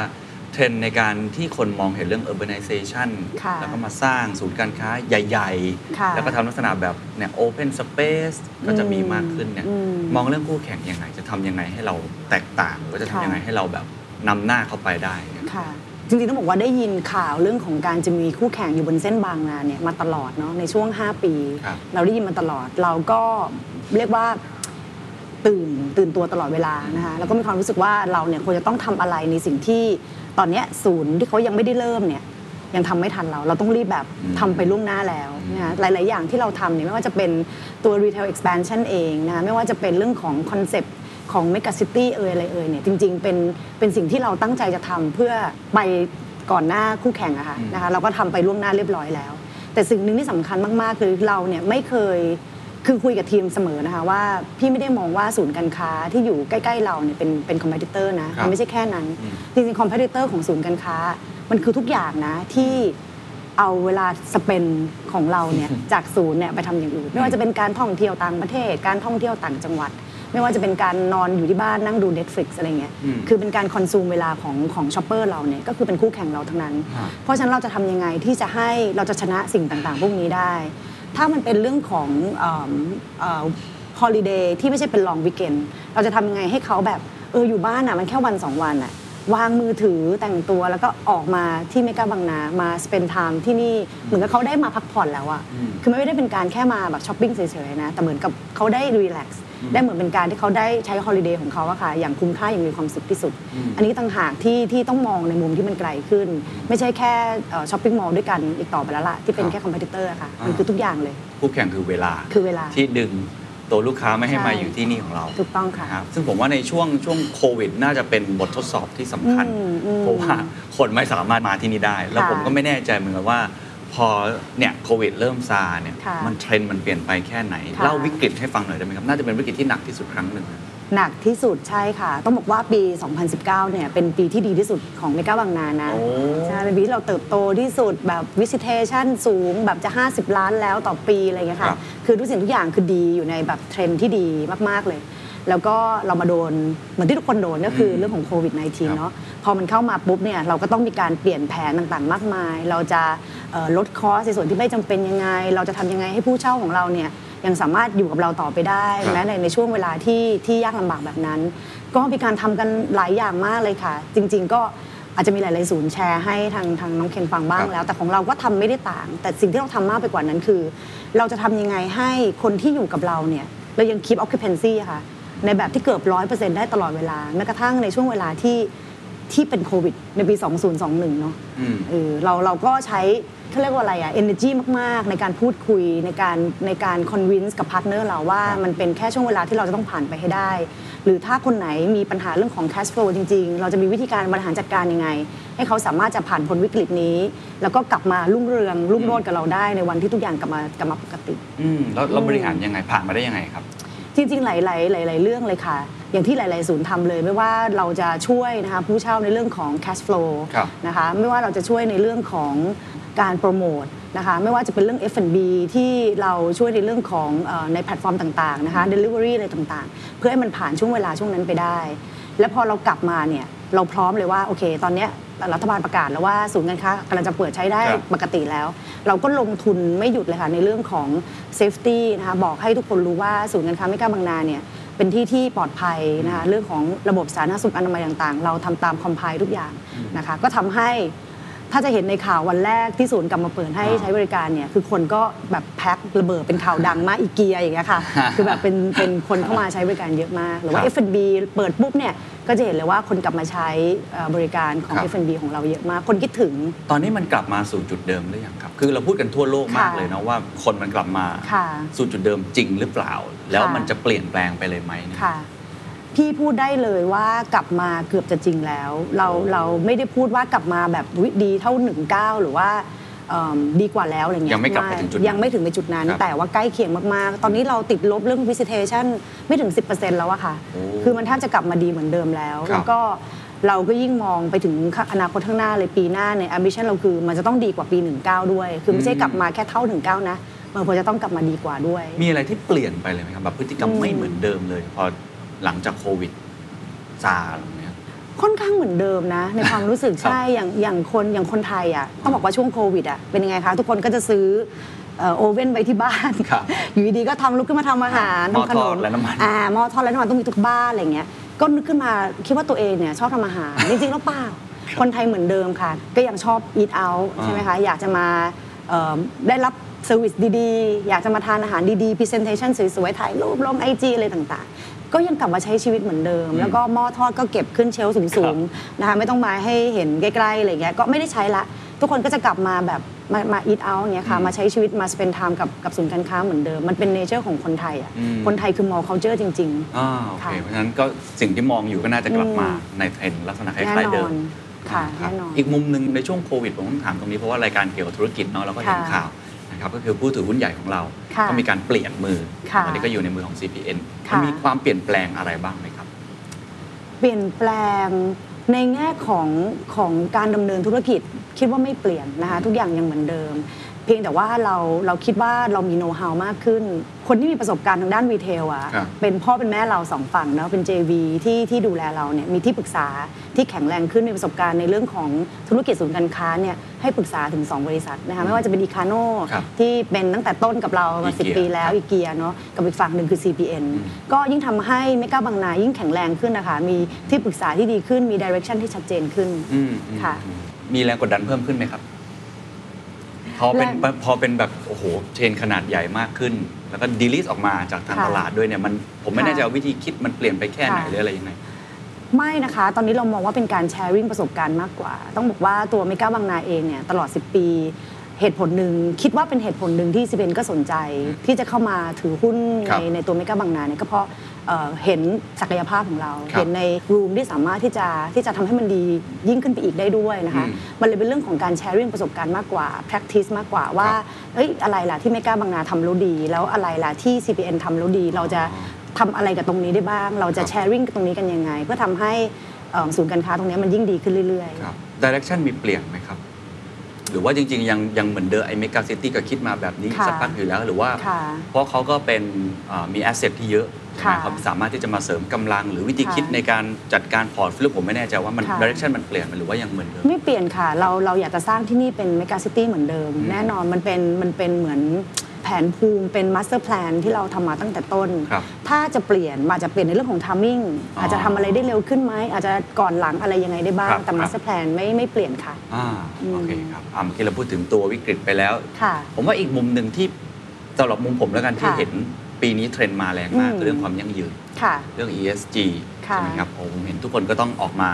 เทรนด์ในการที่คนมองเห็นเรื่อง urbanization ค่ะแล้วก็มาสร้างศูนย์การค้าใหญ่ค่ะๆแล้วก็ทำลักษณะแบบเนี่ย open space ก็จะมีมากขึ้นเนี่ยอืมมองเรื่องคู่แข่งยังไง จะทำยังไงให้เราแตกต่างหรือว่าจะทำค่ะยังไงให้เราแบบนำหน้าเข้าไปได้เนี่ยค่ะ จริงๆต้องบอกว่าได้ยินข่าวเรื่องของการจะมีคู่แข่งอยู่บนเส้นบางนาเนี่ยมาตลอดเนาะในช่วง 5 ปี ครับ เราได้ยินมาตลอด เราก็เรียกว่าตื่นตื่นตัวตลอดเวลานะคะแล้วก็มีความรู้สึกว่าเราเนี่ยควรจะต้องทำอะไรในสิ่งที่ตอนเนี้ยศูนย์ที่เขายังไม่ได้เริ่มเนี่ยยังทำไม่ทันเรา เราต้องรีบแบบอืมทำไปล่วงหน้าแล้วนะคะหลาย ๆ อย่างที่เราทำเนี่ยไม่ว่าจะเป็นตัว retail expansion เองนะคะไม่ว่าจะเป็นเรื่องของคอนเซปต์ ของ mega city เอ่ยอะไรเอ่ยเนี่ยจริงๆเป็นเป็นสิ่งที่เราตั้งใจจะทำเพื่อไปก่อนหน้าคู่แข่งอะค่ะนะคะเราก็ทำไปล่วงหน้าเรียบร้อยแล้ว แต่สิ่งหนึ่งที่สำคัญมากๆ คือเราเนี่ยไม่เคยคือคุยกับทีมเสมอนะคะว่าพี่ไม่ได้มองว่าศูนย์การค้าที่อยู่ใกล้ๆเราเนี่ยเป็นเป็น competitor นะครับมันไม่ใช่แค่นั้นอืมจริงๆ competitor ของศูนย์การค้า มันคือทุกอย่างนะที่เอาเวลา spend ของเราเนี่ยจากศูนย์เนี่ยไปทำอย่างอื่น ไม่ว่าจะเป็นการท่องเที่ยวต่างประเทศ การท่องเที่ยวต่างจังหวัด ไม่ว่าจะเป็นการนอนอยู่ที่บ้านนั่งดู Netflix อะไรเงี้ยอืมคือเป็นการ consume เวลาของของ shopper เราเนี่ยก็คือเป็นคู่แข่งเราทั้งนั้นฮะเพราะฉะนั้นเราจะทำยังไงที่จะให้เราจะชนะสิ่งต่างๆ พวกนี้ได้ ถ้ามันเป็นเรื่องของ holiday ที่ไม่ใช่เป็น long weekend เราจะทำยังไงให้เขาแบบเอออยู่บ้านอะมันแค่วันสองวันอะวางมือถือแต่งตัวแล้วก็ออกมาที่เมกาบางนามา spend time ที่นี่เหมือนกับเขาได้มาพักผ่อนแล้วอะอืมคือไม่ได้เป็นการแค่มาแบบช้อปปิ้งเฉยๆนะ แต่เหมือนกับเขาได้ relax ได้เหมือนเป็นการที่เขาได้ใช้ holiday ของเขาอะค่ะ อย่างคุ้มค่าอย่างมีความสุขที่สุด อันนี้ต่างหากที่ที่ต้องมองในมุมที่มันไกลขึ้น ไม่ใช่แค่ shopping mall ด้วยกันอีกต่อไปแล้วล่ะ ที่เป็นครับแค่ competitor ค่ะอ่ามัมันคือทุกอย่างเลย คู่แข่งคือเวลาคือเวลาที่ดึงตัวลูกค้าไม่ให้ใช่มาอยู่ที่นี่ของเรา ถูกต้องค่ะครับซึ่งผมว่าในช่วงช่วงโควิด น่าจะเป็นบททดสอบที่สำคัญอืมอืมเพราะว่าคนไม่สามารถมาที่นี่ได้ แล้วค่ะผมก็ไม่แน่ใจเหมือนกันว่า พพอเนี่ยโควิดเริ่มซาเนี่ยค่ะ มันเทรนด์มันเปลี่ยนไปแค่ไหน ค่ะ เล่าวิกฤตให้ฟังหน่อยได้ไหมครับ น่าจะเป็นวิกฤตที่หนักที่สุดครั้งหนึ่งนะ หนักที่สุดใช่ค่ะ ต้องบอกว่าปี 2019 เนี่ย เป็นปีที่ดีที่สุดของเมกาบางนานะโอ้ ใช่เป็นปีที่เราเติบโตที่สุดแบบ visitation สูงแบบจะ 50 ล้านแล้วต่อปีอะไรเงี้ยครัค่ะบคือทุกสิ่งทุกอย่างคือดีอยู่ในแบบเทรนด์ที่ดีมาก ๆ เลย แล้วก็เรามาโดนเหมือนที่ทุกคนโดนก็คือเรื่องของโควิด -19 เนาะพอมันเข้ามาปุ๊บเนี่ยเราก็ต้องมีการเปลี่ยนแผนต่างๆ มากมาย เราจะเอ่อลดคอสในส่วนที่ไม่จำเป็นยังไง เราจะทำยังไงให้ผู้เช่าของเราเนี่ยยังสามารถอยู่กับเราต่อไปได้ครับแม้ในในช่วงเวลาที่ที่ยากลำบากแบบนั้น ก็มีการทำกันหลายอย่างมากเลยค่ะ จริง ๆ ก็อาจจะมีหลาย ๆ ศูนย์แชร์ให้ทางทางน้องเคนฟังบ้างแล้ว แต่ของเราก็ทำไม่ได้ต่าง แต่สิ่งที่เราทำมากไปกว่านั้นคือ เราจะทำยังไงให้คนที่อยู่กับเราเนี่ย เรายัง keep occupancy อะค่ะ ในแบบที่เกือบร้อยเปอร์เซ็นต์ได้ตลอดเวลาแม้กระทั่งในช่วงเวลาที่ที่เป็นโควิด ในปี 2021 เนาะอืมเออเราเราก็ใช้เขาเรียกว่าอะไรอะ energy มาก ๆ ในการพูดคุยในการในการ convince กับ partner เราว่าครับมันเป็นแค่ช่วงเวลาที่เราจะต้องผ่านไปให้ได้ หรือถ้าคนไหนมีปัญหาเรื่องของ cash flow จริง ๆ เราจะมีวิธีการบริหารจัดการยังไง ให้เขาสามารถจะผ่านพ้นวิกฤตนี้ แล้วก็กลับมารุ่งเรืองรุ่งโรจน์กับเราได้ในวันที่ทุกอย่างกลับมากลับมาปกติ อืมแล้วเราบริหารยังไงผ่านมาได้ยังไงครับ จริงๆ หลายๆหลายๆเรื่องเลยค่ะ อย่างที่หลาย ๆ ศูนย์ทำเลยไม่ว่าเราจะช่วยนะคะผู้เช่าในเรื่องของ cash flow ครับนะคะไม่ว่าเราจะช่วยในเรื่องของการโปรโมทนะคะไม่ว่าจะเป็นเรื่อง F&B ที่เราช่วยในเรื่องของเออในแพลตฟอร์มต่างๆนะคะ delivery อะไรต่างๆ เพื่อให้มันผ่านช่วงเวลาช่วงนั้นไปได้ แล้วพอเรากลับมาเนี่ยเราพร้อมเลยว่าโอเค ตอนเนี้ย รัฐบาลประกาศแล้วว่าศูนย์การค้ากำลังจะเปิดใช้ได้ครับ ปกติแล้ว เราก็ลงทุนไม่หยุดเลยค่ะในเรื่องของ safety นะคะบอกให้ทุกคนรู้ว่าศูนย์การค้าไม่กล้าบางนาเนี่ยเป็นที่ที่ปลอดภัยนะคะเรื่องของระบบสาธารณสุขอนามัยต่างๆ เราทำตามคอมไพทุกอย่างนะคะก็ทำให้ ถ้าจะเห็นในข่าววันแรกที่ศูนย์กลับมาเปิดให้อ่าใช้บริการเนี่ยคือคนก็แบบแพ็คระเบิดเป็นข่าวดังมากอีเกียอย่างเงี้ยค่ะ คือแบบเป็นเป็นคนเข้ามาใช้บริการเยอะมาก หรือว่าครับ F&B เปิดปุ๊บเนี่ยก็จะเห็นเลยว่าคนกลับมาใช้เอ่อบริการของครับ F&B ของเราเยอะมาก คนคิดถึง ตอนนี้มันกลับมาสู่จุดเดิมหรือยังครับ คือเราพูดกันทั่วโลกมากค่ะเลยนะว่าคนมันกลับมาค่ะสู่จุดเดิมจริงหรือเปล่า แล้วค่ะมันจะเปลี่ยนแปลงไปเลยไหมเนี่ยค่ะ พี่พูดได้เลยว่ากลับมาเกือบจะจริงแล้ว เราโอ้เราไม่ได้พูดว่ากลับมาแบบวิดีเท่าหนึ่งเก้าหรือว่าเอิ่มดีกว่าแล้วอะไรเงี้ยยังไม่กลับไปถึงจุดนั้นยังไม่ถึงไปจุดนั้น ครับแต่ว่าใกล้เคียงมาก ๆ ตอนนี้เราติดลบเรื่อง visitation ไม่ถึง 10%แล้วอะค่ะ โอ้คือมันแทบจะกลับมาดีเหมือนเดิมแล้ว ครับ แล้วก็เราก็ยิ่งมองไปถึงอนาคตข้างหน้าเลยปีหน้าเนี่ย ambition เราคือมันจะต้องดีกว่าปี 19 ด้วย คือไม่ใช่กลับมาแค่เท่า 19 นะ มันควรจะต้องกลับมาดีกว่าด้วย มีอะไรที่เปลี่ยนไปเลยไหมครับแบบพฤติกรรมอืมไม่เหมือนเดิมเลย พอ หลังจากโควิดซาอะไรอย่างเงี้ยค่อนข้างเหมือนเดิมนะ ในความรู้สึกครับใช่อย่างอย่างคนอย่างคนไทยอะต้องบอกว่าช่วงโควิดอะเป็นยังไงคะ ทุกคนก็จะซื้อเอ่อโอเว่นไปที่บ้าน ครับอยู่ดีๆก็ทำลุกขึ้นมาทำอาหารหม้อทำขนทอดมและน้ำมัน อ่าหม้อทอดและน้ำมันต้องมีทุกบ้านอะไรเงี้ยก็นึกขึ้นมาคิดว่าตัวเองเนี่ยชอบทำอาหาร จริงๆแล้วเปล่าคนไทยเหมือนเดิมค่ะ ก็ยังชอบ eat out อ่าใช่ไหมคะอยากจะมาเอ่อได้รับเซอร์วิสดีๆ อยากจะมาทานอาหารดีๆ presentation สวยๆถ่ายรูปลงไอจีอะไรต่างๆ ก็ยังกลับมาใช้ชีวิตเหมือนเดิม แล้วก็หม้อทอดก็เก็บขึ้นเชลฟ์สูงๆนะคะไม่ต้องมาให้เห็นใกล้ๆอะไรเงี้ยก็ไม่ได้ใช้ละ ทุกคนก็จะกลับมาแบบมามา eat out เงี้ยค่ะอืมมาใช้ชีวิตมา spend time กับกับศูนย์การค้าเหมือนเดิม มันเป็น nature ของคนไทยอะอืมคนไทยคือ mall culture จริงอ่าโอเคค่ะเพราะฉะนั้นก็สิ่งที่มองอยู่ก็น่าจะกลับมาอืมในเทรนด์ลักษณะคๆแน่ล้ายๆนเดิอมนค่ะรับแน่นอนอีกมุมหนึ่งในช่วงโควิดผมต้องถามตรงนี้เพราะว่ารายการเกี่ยวกับธุรกิจเนาะเราก็เห็นค่ะข่าว นะครับก็คือผู้ถือหุ้นใหญ่ของเราค่ะก็มีการเปลี่ยนมือค่ะตอนนี้ก็อยู่ในมือของ CPN ค่ะมันมีความเปลี่ยนแปลงอะไรบ้างไหมครับ เปลี่ยนแปลงในแง่ของของการดำเนินธุรกิจคิดว่าไม่เปลี่ยนนะคะทุกอย่างยังเหมือนเดิม เพียงแต่ว่าเราเราคิดว่าเรามีโน้ตฮาวมากขึ้น คนที่มีประสบการณ์ทางด้านรีเทลอะครับเป็นพ่อเป็นแม่เราสองฝั่งเนาะเป็น JV ที่ที่ดูแลเราเนี่ยมีที่ปรึกษาที่แข็งแรงขึ้นมีประสบการณ์ในเรื่องของธุรกิจศูนย์การค้าเนี่ยให้ปรึกษาถึง 2 บริษัทนะคะไม่ว่าจะเป็นอีคาโนครับที่เป็นตั้งแต่ต้นกับเรามาสิ IKEA ปีแล้วครับอีเกียเนาะกับอีกฝั่งหนึ่งคือ CPN ก็ยิ่งทำให้เมกาบางนายิ่งแข็งแรงขึ้นนะคะมีที่ปรึกษาที่ดีขึ้นมี direction ที่ชัดเจนขึ้นอืมอืมค่ะอืมมีแรงกดดันเพิ่มขึ้นไหมครับ พอเป็นแรงพอเป็นแบบโอ้โห chain ขนาดใหญ่มากขึ้น แล้วก็ delist ออกมาจากทางค่ะตลาดด้วยเนี่ยมันผมไม่ค่ะแน่ใจว่าวิธีคิดมันเปลี่ยนไปแค่ไหนค่ะหรืออะไรยังไงไม่นะคะ ตอนนี้เรามองว่าเป็นการ sharing ประสบการณ์มากกว่า ต้องบอกว่าตัวเมกาบางนาเองเนี่ยตลอด 10 ปีเหตุผลหนึ่งคิดว่าเป็นเหตุผลหนึ่งที่ CPN ก็สนใจ ที่จะเข้ามาถือหุ้นครัในบในตัวเมกาบางนาเนี่ยก็เพราะ เอ่อเห็นศักยภาพของเราครับเห็นในรูมที่สามารถที่จะที่จะทำให้มันดียิ่งขึ้นไปอีกได้ด้วยนะคะอืมมันเลยเป็นเรื่องของการแชร์เรื่องประสบการณ์มากกว่า practice มากกว่าว่าครับเอ้ยอะไรล่ะที่เมกาบางนาทำแล้วดี แล้วอะไรล่ะที่ CPN ทำแล้วดี เราจะทำอะไรกับตรงนี้ได้บ้าง เราจะครับแชร์ริ่งตรงนี้กันยังไง เพื่อทำให้เอ่อศูนย์การค้าตรงนี้มันยิ่งดีขึ้นเรื่อยครับดิเรกชันมีเปลี่ยนไหมครับ หรือว่าจริง ๆ ยังยังเหมือนเดิมไอ้เมกาซิตี้ก็คิดมาแบบนี้ค่ะสักพักอยู่แล้ว หรือว่าค่ะเพราะเขาก็เป็นเอ่อมี asset ที่เยอะ ใช่ไหมค่ะเขาสามารถที่จะมาเสริมกำลัง หรือวิธีค่ะคิดในการจัดการ portfolio ผมไม่แน่ใจว่ามันค่ะ direction มันเปลี่ยนไหมหรือว่ายังเหมือนเดิมๆไม่เปลี่ยนค่ะ เราเราอยากจะสร้างที่นี่เป็นเมกาซิตี้เหมือนเดิมอืมแน่นอนมันเป็นมันเป็นเหมือนแผนภูมิเป็น master plan ที่เราทำมาตั้งแต่ต้นครับถ้าจะเปลี่ยนอาจจะเปลี่ยนในเรื่องของ timing อ๋อออาจจะทำอะไรได้เร็วขึ้นไหมอาจจะก่อนหลังอะไรยังไงได้บ้าครับแต่ครับ master plan ไม่ไม่เปลี่ยนค่ะอ่าอืมโอเคครับอ่าเมื่อกี้เราพูดถึงตัววิกฤตไปแล้วค่ะผมว่าอีกมุมหนึ่งที่สำหรับมุมผมแล้วกันที่ค่ะเห็น ปีนี้เทรนด์มาแรงมากอืมคือเรื่องความยั่งยืน ค่ะ เรื่อง ESG ค่ะใช่ไหมครับผมเห็นทุกคนก็ต้องออกมา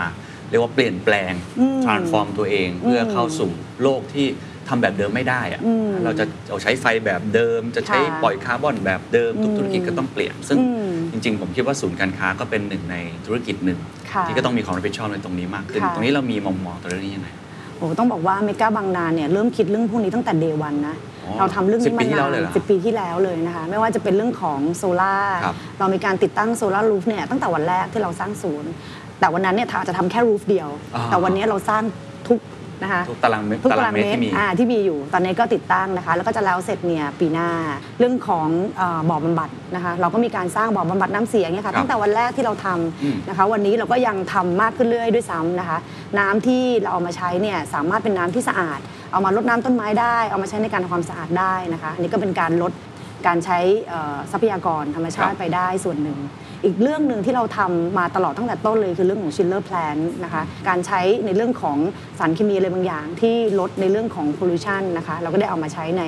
เรียกว่าเปลี่ยนแปลง อืม transform ตัวเองเพื่ออมเข้าสู่โลกที่ทำแบบเดิมไม่ได้อะอืมเราจะเอาใช้ไฟแบบเดิม จะใช้ค่ะปล่อยคาร์บอนแบบเดิม ทุกอืม ธุรกิจก็ต้องเปลี่ยน ซึ่งอืม จริง ๆ ผมคิดว่าศูนย์การค้าก็เป็นหนึ่งในธุรกิจหนึ่ง ค่ะ ที่ก็ต้องมีความรับผิดชอบในตรงนี้มากขึ้น ค่ะ ตรงนี้เรามีมองมองตัวเรื่องนี้ยังไง โอ้ต้องบอกว่าเมกาบางนาเนี่ยเริ่มคิดเรื่องพวกนี้ตั้งแต่ day one นะอ๋อเราทำเรื่องสินี้บปีมาที่แล้นาวเลยนเหรอสิบปีที่แล้วเลยนะคะไม่ว่าจะเป็นเรื่องของโซลา่าครับเรามีการติดตั้ง solar roof เนี่ยตั้งแต่วันแรกที่เราสร้างศูนย์ แต่วันนั้นเนี่ยอาจจะทำแค่ roof เดียวอ่าแต่วันนี้เราสร้างทุก นะคะทุกตารางเมตรทุกตาตารารางงเมเมตรตรที่มีอ่าที่มีอยู่ ตอนนี้ก็ติดตั้งนะคะ แล้วก็จะแล้วเสร็จเนี่ยปีหน้าเรื่องของเอ่อบ่อบำบัดนะคะเราก็มีการสร้างบ่อบำบัดน้ำเสียเนี่ยครัค่ะบตั้งแต่วันแรกที่เราทำอืมนะคะ วันนี้เราก็ยังทำมากขึ้นเรื่อยด้วยซ้ำนะคะ น้ำที่เราเอามาใช้เนี่ยสามารถเป็นน้ำที่สะอาด เอามารดน้ำต้นไม้ได้ เอามาใช้ในการทำความสะอาดได้นะคะอันนี้ก็เป็นการลดการใช้เอ่อทรัพยากรธรรมชาติครับไปได้ส่วนหนึ่ง อีกเรื่องหนึ่งที่เราทำมาตลอดตั้งแต่ต้นเลยคือเรื่องของ chiller plant นะคะการใช้ในเรื่องของสารเคมีอะไรบางอย่างที่ลดในเรื่องของพ o l l u t ชันนะคะเราก็ได้เอามาใช้ใน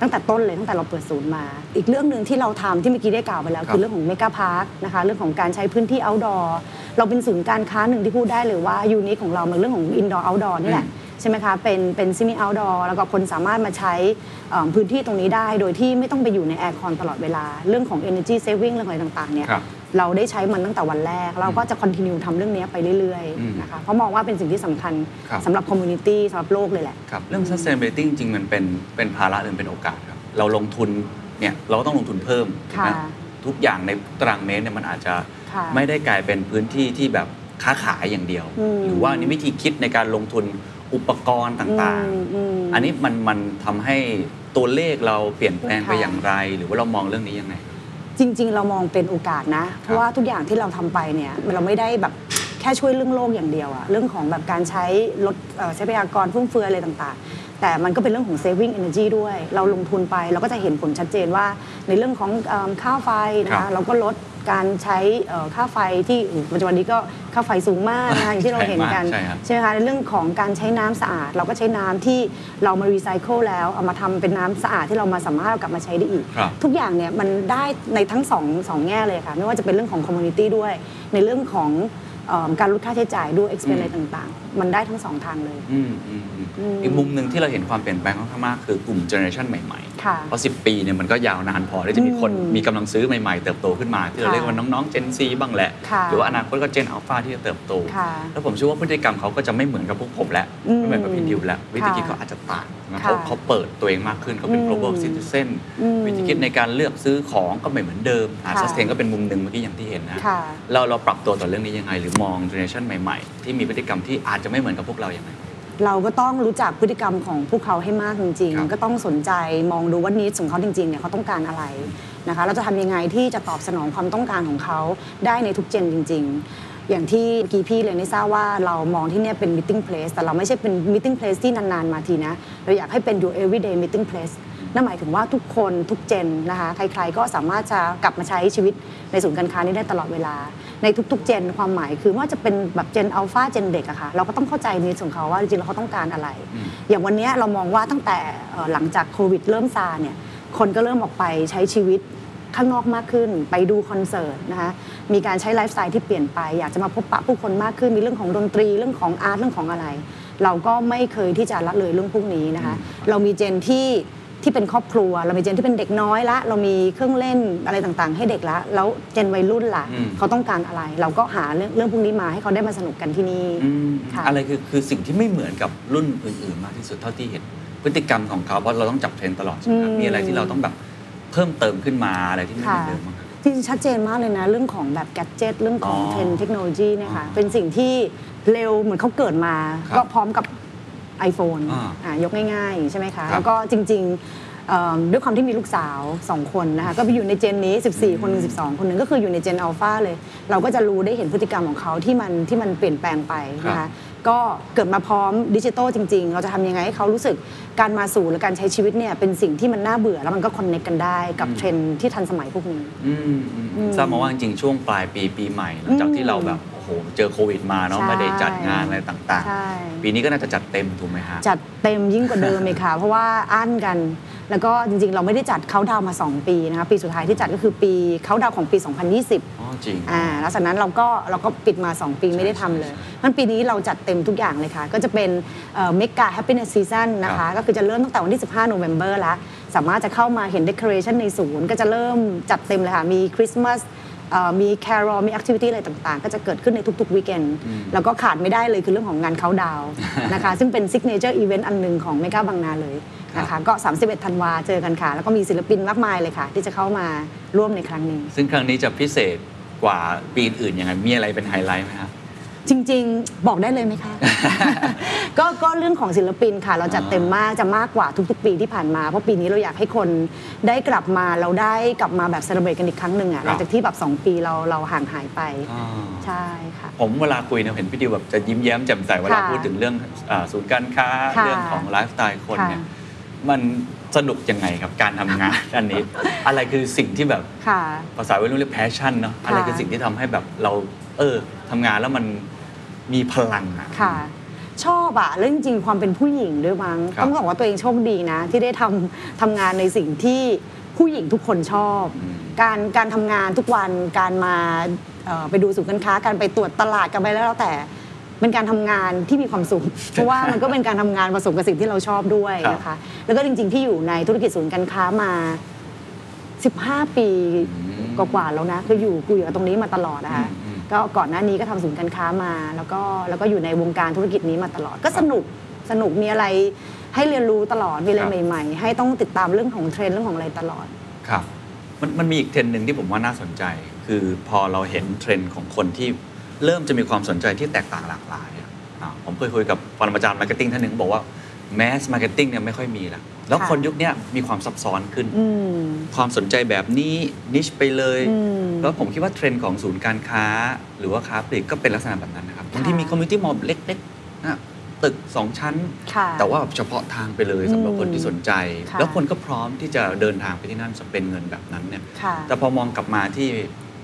ตั้งแต่ต้นเลยตั้งแต่เราเปิดศูนย์มา อีกเรื่องหนึ่งที่เราทำที่เมื่อกี้ได้กล่าวไปแล้วครับคือเรื่องของเมกาพาร์คนะคะเรื่องของการใช้พื้นที่ outdoor เราเป็นศูนย์การค้าหนึ่งที่พูดได้เลยว่า unique ของเรามันเรื่องของ indoor outdoor นี่แหละใช่ไหมคะเป็นเป็นซิมิ outdoor แล้วก็คนสามารถมาใช้เอ่อพื้นที่ตรงนี้ได้ โดยที่ไม่ต้องไปอยู่ใน air-con ตลอดเวลา เรื่องของ energy saving เรื่องอะไรต่างๆเนี่ยครับ เราได้ใช้มันตั้งแต่วันแรก เราก็จะ continue ทำเรื่องนี้ไปเรื่อยอืมๆนะคะเพราะมองว่าเป็นสิ่งที่สำคัญครับสำหรับ community สำหรับโลกเลยแหละครับเรื่อง sustainability จริงๆมันเป็นเป็นภาระหรือเป็นโอกาสครับเราลงทุนเนี่ยเราก็ต้องลงทุนเพิ่มค่ะนะทุกอย่างในตารางเมตรเนี่ยมันอาจจะค่ะไม่ได้กลายเป็นพื้นที่ที่แบบค้าขายอย่างเดียวอืมหรือว่านี่วิธีคิดในการลงทุนอุปกรณ์ต่างอืมอืมๆอันนี้มันมันทำให้ตัวเลขเราเปลี่ยนแปลงไปค่ะอย่างไร หรือว่าเรามองเรื่องนี้ยังไง จริง ๆ เรามองเป็นโอกาสนะ เพราะว่าทุกอย่างที่เราทำไปเนี่ยเราไม่ได้แบบแค่ช่วยเรื่องโลกอย่างเดียวอะเรื่องของแบบการใช้ลดเอ่อทรัพยากรฟุ่มเฟือยอะไรต่างๆ แต่มันก็เป็นเรื่องของ saving energy ด้วย เราลงทุนไปเราก็จะเห็นผลชัดเจนว่าในเรื่องของเอิ่มค่าไฟนะครัคะบเราก็ลด การใช้เอ่อค่าไฟที่อู้ปัจจุบันนี้ก็ค่าไฟสูงมากนะคะอย่างที่เราเห็นกันใช่ครับใช่ไหมคะในเรื่องของการใช้น้ำสะอาด เราก็ใช้น้ำที่เรามารีไซเคิลแล้วเอามาทำเป็นน้ำสะอาดที่เรามาสามารถเอากลับมาใช้ได้อีกครับทุกอย่างเนี่ยมันได้ในทั้งสองสองแง่เลยค่ะ ไม่ว่าจะเป็นเรื่องของ community ด้วยในเรื่องของเอิ่ม การลดค่าใช้จ่ายด้วย expense อะไรต่างๆ มันได้ทั้งสองทางเลย อืมอืมอืมอืม อีกมุมหนึ่งที่เราเห็นความเปลี่ยนแปลงค่อนข้างมากคือกลุ่ม generation ใหม่ๆ ค่ะ เพราะ 10 ปีเนี่ยมันก็ยาวนานพอที่จะมีคนอืมมีกำลังซื้อใหม่ๆ เติบโตขึ้นมา ที่เราค่ะเรียกว่าน้องๆ Gen Z บ้างแหละ ค่ะ หรือว่าอนาคตก็ Gen Alpha ที่จะเติบโต ค่ะ แล้วผมเชื่อว่าพฤติกรรมเขาก็จะไม่เหมือนกับพวกผมแล้ว อืมไม่เหมือนกับพี่ดิวแล้ว วิธีคิดค่ะเขาอาจจะต่าง นะค่ะเขาเขาเปิดตัวเองมากขึ้นเขาเป็นอืม global citizen อืมวิธีคิดในการเลือกซื้อของก็ไม่เหมือนเดิมอ่าค่ะ sustain ก็เป็นมุมหนึ่งเมื่อกี้อย่างที่เห็นนะค่ะเราเราปรับตัวต่อเรื่องนี้ยังไง หรือมองเจเนอเรชันใหม่ๆ ที่มีพฤติกรรมที่อาจจะไม่เหมือนกับพวกเราอย่างไรเราก็ต้องรู้จักพฤติกรรมของพวกเขาให้มากจริงครับๆก็ต้องสนใจมองดูว่านิสของเขาจริงๆเนี่ยเขาต้องการอะไรนะคะเราจะทำยังไงที่จะตอบสนองความต้องการของเขาได้ในทุกเจนจริง ๆ อย่างที่เมื่อกี้พี่เลยนี่ทราบว่าเรามองที่เนี่ยเป็น meeting place แต่เราไม่ใช่เป็น meeting place ที่นานๆมาทีนะ เราอยากให้เป็น your everyday meeting place นั่นหมายถึงว่าทุกคนทุกเจนนะคะใครๆก็สามารถจะกลับมาใช้ชีวิตในศูนย์การค้านี้ได้ตลอดเวลา ในทุกๆเจนความหมายคือว่าจะเป็นแบบเจนอัลฟาเจนเด็กอะค่ะเราก็ต้องเข้าใจในส่วนของเขาว่าจริงๆแล้วเขาต้องการอะไรอืมอย่างวันเนี้ยเรามองว่าตั้งแต่เอ่อหลังจากโควิดเริ่มซาเนี่ยคนก็เริ่มออกไปใช้ชีวิต ข้างนอกมากขึ้น ไปดูคอนเสิร์ตนะคะมีการใช้ไลฟ์สไตล์ที่เปลี่ยนไป อยากจะมาพบปะผู้คนมากขึ้นมีเรื่องของดนตรีเรื่องของอาร์ตเรื่องของอะไร เราก็ไม่เคยที่จะละเลยเรื่องพวกนี้นะคะเรามีเจนที่ที่เป็นครอบครัว เรามีเจนที่เป็นเด็กน้อยละ เรามีเครื่องเล่นอะไรต่างๆ ให้เด็กละ แล้วเจนวัยรุ่นล่ะอืมเขาต้องการอะไร เราก็หาเรื่องเรื่องพวกนี้มาให้เขาได้มาสนุกกันที่นี่อืมค่ะอะไรคือคือสิ่งที่ไม่เหมือนกับรุ่นอื่นๆ มากที่สุดเท่าที่เห็นพฤติกรรมของเขาเพราะเราต้องจับเทรนด์ตลอดใช่ไหมครับอืมมีอะไรที่เราต้องแบบ เพิ่มเติมขึ้นมาอะไรที่ไม่เหมือนเดิมบ้างครับจริงๆชัดเจนมากเลยนะ เรื่องของแบบแกดเจิตเรื่องของอ๋อเทรนด์เทคโนโลยีเนี่ยค่ะอ๋อเป็นสิ่งที่เร็วเหมือนเขาเกิดมา ครับก็พร้อมกับ iPhone อ่าอ่ายกง่ายๆ ใช่ไหมคะ ครับแล้วก็จริงๆเอิ่มด้วยความที่มีลูกสาว 2 คนนะคะ ก็ไปอยู่ในเจนนี้ 14 คนหนึ่ง12 คนหนึ่งก็คืออยู่ในเจนอัลฟาเลย เราก็จะรู้ได้เห็นพฤติกรรมของเขาที่มันที่มันเปลี่ยนแปลงไปนะครัคะ บ ก็เกิดมาพร้อมดิจิทัลจริง ๆ เราจะทำยังไงให้เขารู้สึกการมาสู่และการใช้ชีวิตเนี่ยเป็นสิ่งที่มันน่าเบื่อแล้วมันก็คอนเนคกันได้กับเทรนด์ที่ทันสมัยพวกนี้อืมอืมอืมทราบมาว่าจริงๆช่วงปลายปีปีใหม่หลังจากอืมที่เราแบบโอ้โหเจอโควิดมาเนาะใช่ไม่ได้จัดงานอะไรต่างใช่ๆปีนี้ก็น่าจะจัดเต็มถูกไหมฮะจัดเต็มยิ่งกว่าเดิมเลยค่ะเพราะว่าอั้นกัน แล้วก็จริงๆ เราไม่ได้จัดเขาดาวน์มา 2 ปีนะคะปีสุดท้ายที่จัดก็คือปีเขาดาวน์ของปี 2020 อ๋อจริง อ่าแล้วจากนั้นเราก็เราก็ปิดมา 2 ปีไม่ได้ทำเลยมันปีนี้เราจัดเต็มทุกอย่างเลยค่ะ ก็จะเป็นเมกา Happiness Season นะคะครับก็คือจะเริ่มตั้งแต่วันที่ 15 November แล้ว สามารถจะเข้ามาเห็นเด o r a t i o n ในศูนย์ ก็จะเริ่มจัดเต็มเลยค่ะ มีคริสต์มาส มี carol มี activity อะไรต่างๆ ก็จะเกิดขึ้นในทุกๆ weekend แล้วก็ขาดไม่ได้เลยคือเรื่องของงานเขาดาวนะคะซึ่งเป็น signature event อันหนึ่งของเมกาบางนาเลยนะคะก็ 31 ธันวาเจอกันค่ะ แล้วก็มีศิลปินมากมายเลยค่ะ ที่จะเข้ามาร่วมในครั้งนี้ ซึ่งครั้งนี้จะพิเศษกว่าปีอื่นๆยังไงมีอะไรเป็นไฮไลท์ไหมครับ จริง ๆ บอกได้เลยไหมคะ ก็ก็เรื่องของศิลปินค่ะ เราจัดเต็มมากจะมากกว่าทุกๆ ปีที่ผ่านมา เพราะปีนี้เราอยากให้คนได้กลับมาเราได้กลับมาแบบ celebrate กันอีกครั้งหนึ่งอะครับหลังจากที่แบบ 2 ปีเราเราห่างหายไปอ่าใช่ค่ะ ผมเวลาคุยเนี่ยเห็นพี่ดิวแบบจะยิ้มแย้มแจ่มใสเวลาค่ะพูดถึงเรื่องอาศูนย์การค้าค่ะเรื่องของไลฟ์สไตล์คนเนี่ยค่ะมันสนุกยังไงครับการทำงานอันนี้ อะไรคือสิ่งที่แบบค่ะภาษาวัยรุ่นเรียก passion เนาะอะไรคือสิ่งที่ทำให้แบบเรา เออทำงานแล้วมัน มีพลังอะค่ะ ชอบอะเรื่องจริงๆความเป็นผู้หญิงด้วยมั้งครับ ต้องบอกว่าตัวเองโชคดีนะ ที่ได้ทำทำงานในสิ่งที่ผู้หญิงทุกคนชอบ อืม การการทำงานทุกวันการมาเอ่อไปดูศูนย์การค้าการไปตรวจตลาดกันไปแล้วแต่ เป็นการทำงานที่มีความสุข เพราะว่ามันก็เป็นการทำงานผสมกับสิ่งที่เราชอบด้วยนะคะ แล้วก็จริง ๆ ที่อยู่ในธุรกิจศูนย์การค้ามา 15 ปีกว่าๆแล้วนะคืออยู่กูอยู่กับตรงนี้มาตลอดนะคะ อืม ก็ก่อนหน้านี้ก็ทำศูนย์การค้ามา แล้วก็แล้วก็อยู่ในวงการธุรกิจนี้มาตลอด ก็สนุกสนุกมีอะไรให้เรียนรู้ตลอดมีอะไรครับใหม่ ๆ ให้ต้องติดตามเรื่องของเทรนด์เรื่องของอะไรตลอดครับมันมันมีอีกเทรนด์หนึ่งที่ผมว่าน่าสนใจ คือพอเราเห็นเทรนด์ของคนที่เริ่มจะมีความสนใจที่แตกต่างหลากหลายอะอ่าผมเคยคุยกับปรมาจารย์ marketing ท่านหนึ่งบอกว่า mass marketing เนี่ยไม่ค่อยมีละแล้วค่ะคนยุคเนี้ยมีความซับซ้อนขึ้นอืมความสนใจแบบนี้ niche ไปเลยอืมแล้วผมคิดว่าเทรนด์ของศูนย์การค้า หรือว่าค้าปลีกก็เป็นลักษณะแบบนั้นนะครับบางทีค่ะมี community mall เล็กๆนะตึกสองชั้นค่ะแต่ว่าแบบเฉพาะทางไปเลยสำหรับคนที่สนใจค่ะแล้วคนก็พร้อมที่จะเดินทางไปที่นั่น spend เงินแบบนั้นเนี่ยค่ะแต่พอมองกลับมาที่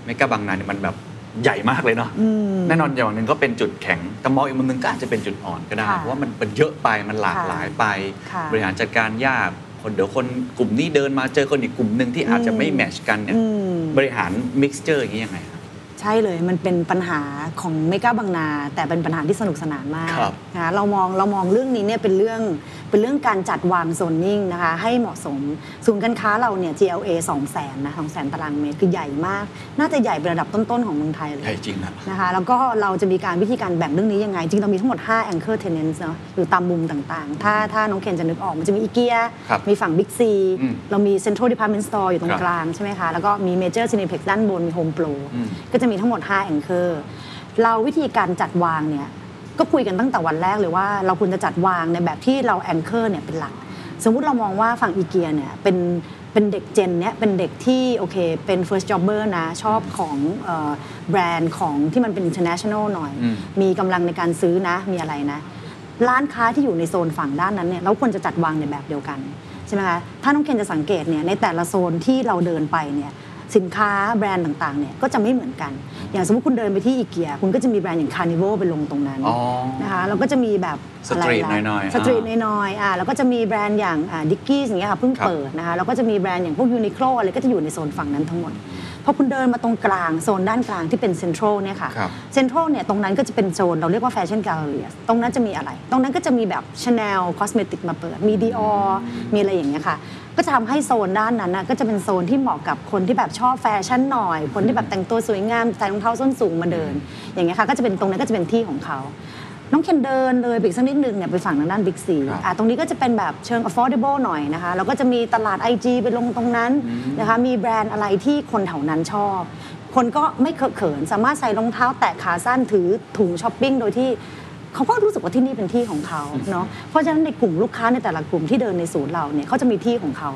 เมกาบางนาเนี่ยมันแบบ ใหญ่มากเลยเนาะอืมแน่นอนอย่างหนึ่งก็เป็นจุดแข็งแต่มองอีกมุมหนึ่งก็อาจจะเป็นจุดอ่อนก็ได้ค่ะเพราะว่ามันเป็นเยอะไปมันหลากหลายไปค่ะบริหารจัดการยากคนเดี๋ยวคนกลุ่มนี้เดินมาเจอคนอีกกลุ่มหนึ่งที่อาจจะไม่อืม match กันเนี่ยอืมบริหาร mixture อย่างนี้ยังไงครับใช่เลยมันเป็นปัญหาของเมกาบางนา แต่เป็นปัญหาที่สนุกสนานมากครับนะคะเรามองเรามองเรื่องนี้เนี่ยเป็นเรื่อง เป็นเรื่องการจัดวางโซนนิ่งนะคะให้เหมาะสมศูนย์การค้าเราเนี่ย GLA 2 0 0 0 0นนะ2 0 0 0 0ตารางเมตรคือใหญ่มาก น่าจะใหญ่เป็นระดับต้นๆของเมืองไทยเลยใหญ่จริงนะนะคะแล้วก็เราจะมีการวิธีการแบ่งเรื่องนี้ยังไง จริงเรามีทั้งหมด 5 anchor tenants เนาะหรือตามมุมต่างๆ ถ้าถ้าน้องเคนจะนึกออกมันจะมีอีเกียครับมีฝั่ง Big C อืมเรามี Central Department Store อยู่ตรคงรับกลางใช่ไหมคะแล้วก็มี Major Cineplex ด้านบนมี Home Pro อืมก็จะมีทั้งหมด 5 anchor เราวิธีการจัดวางเนี่ย ก็คุยกันตั้งแต่วันแรกเลยว่า เราควรจะจัดวางในแบบที่เรา anchor เนี่ยเป็นหลัก สมมุติเรามองว่าฝั่งอีเกียเนี่ยเป็นเป็นเด็กเจนเนี้ยเป็นเด็กที่โอเคเป็น first jobber นะชอบของเอ่อแบรนด์ของที่มันเป็น international หน่อยอืมมีกำลังในการซื้อนะมีอะไรนะ ร้านค้าที่อยู่ในโซนฝั่งด้านนั้นเนี่ยเราควรจะจัดวางในแบบเดียวกันใช่ไหมคะถ้าน้องเคนจะสังเกตเนี่ยในแต่ละโซนที่เราเดินไปเนี่ย สินค้าแบรนด์ต่างๆเนี่ยก็จะไม่เหมือนกัน อย่างสมมติคุณเดินไปที่อีเกียคุณก็จะมีแบรนด์อย่างคาร์นิวัลไปลงตรงนั้นอ๋อนะคะแล้วก็จะมีแบบ street อะไรหน่อยๆ street อ่าน้อยๆอ่าแล้วก็จะมีแบรนด์อย่าง Dickies อย่างเงี้ยค่ะเพิ่งครับเปิดนะคะแล้วก็จะมีแบรนด์อย่างพวกยูนิโคลอะไรก็จะอยู่ในโซนฝั่งนั้นทั้งหมดพอคุณเดินมาตรงกลางโซนด้านกลางที่เป็นเซ็นทรัลเนี่ยค่ะครับเซ็นทรัลเนี่ยตรงนั้นก็จะเป็นโซนเราเรียกว่า fashion galleryตรงนั้นจะมีอะไร ตรงนั้นก็จะมีแบบชาแนล cosmetic มาเปิดมีดิออร์มีอะไรอย่างเงี้ยค่ะ ก็จะทำให้โซนด้านนั้นนะก็จะเป็นโซนที่เหมาะกับคนที่แบบชอบแฟชั่นหน่อย คนที่แบบแต่งตัวสวยงามใส่รองเท้าส้นสูงมาเดิน อย่างเงี้ยค่ะก็จะเป็นตรงนั้นก็จะเป็นที่ของเขาน้องเคนเดินเลยไปอีกสักนิดนึงเนี่ยไปฝั่งทางด้านบิ๊กซีครับอะตรงนี้ก็จะเป็นแบบเชิง affordable หน่อยนะคะแล้วก็จะมีตลาด IG ไปลงตรงนั้นนะคะมีแบรนด์อะไรที่คนแถวนั้นชอบ คนก็ไม่เคอะเขิน สามารถใส่รองเท้าแตะขาสั้นถือถุงช้อปปิ้งโดยที่ เขาก็รู้สึกว่าที่นี่เป็นที่ของเขาเนาะเพราะฉะนั้นในกลุ่มลูกค้าในแต่ละกลุ่มที่เดินในศูนย์เราเนี่ยเขาจะมีที่ของเขา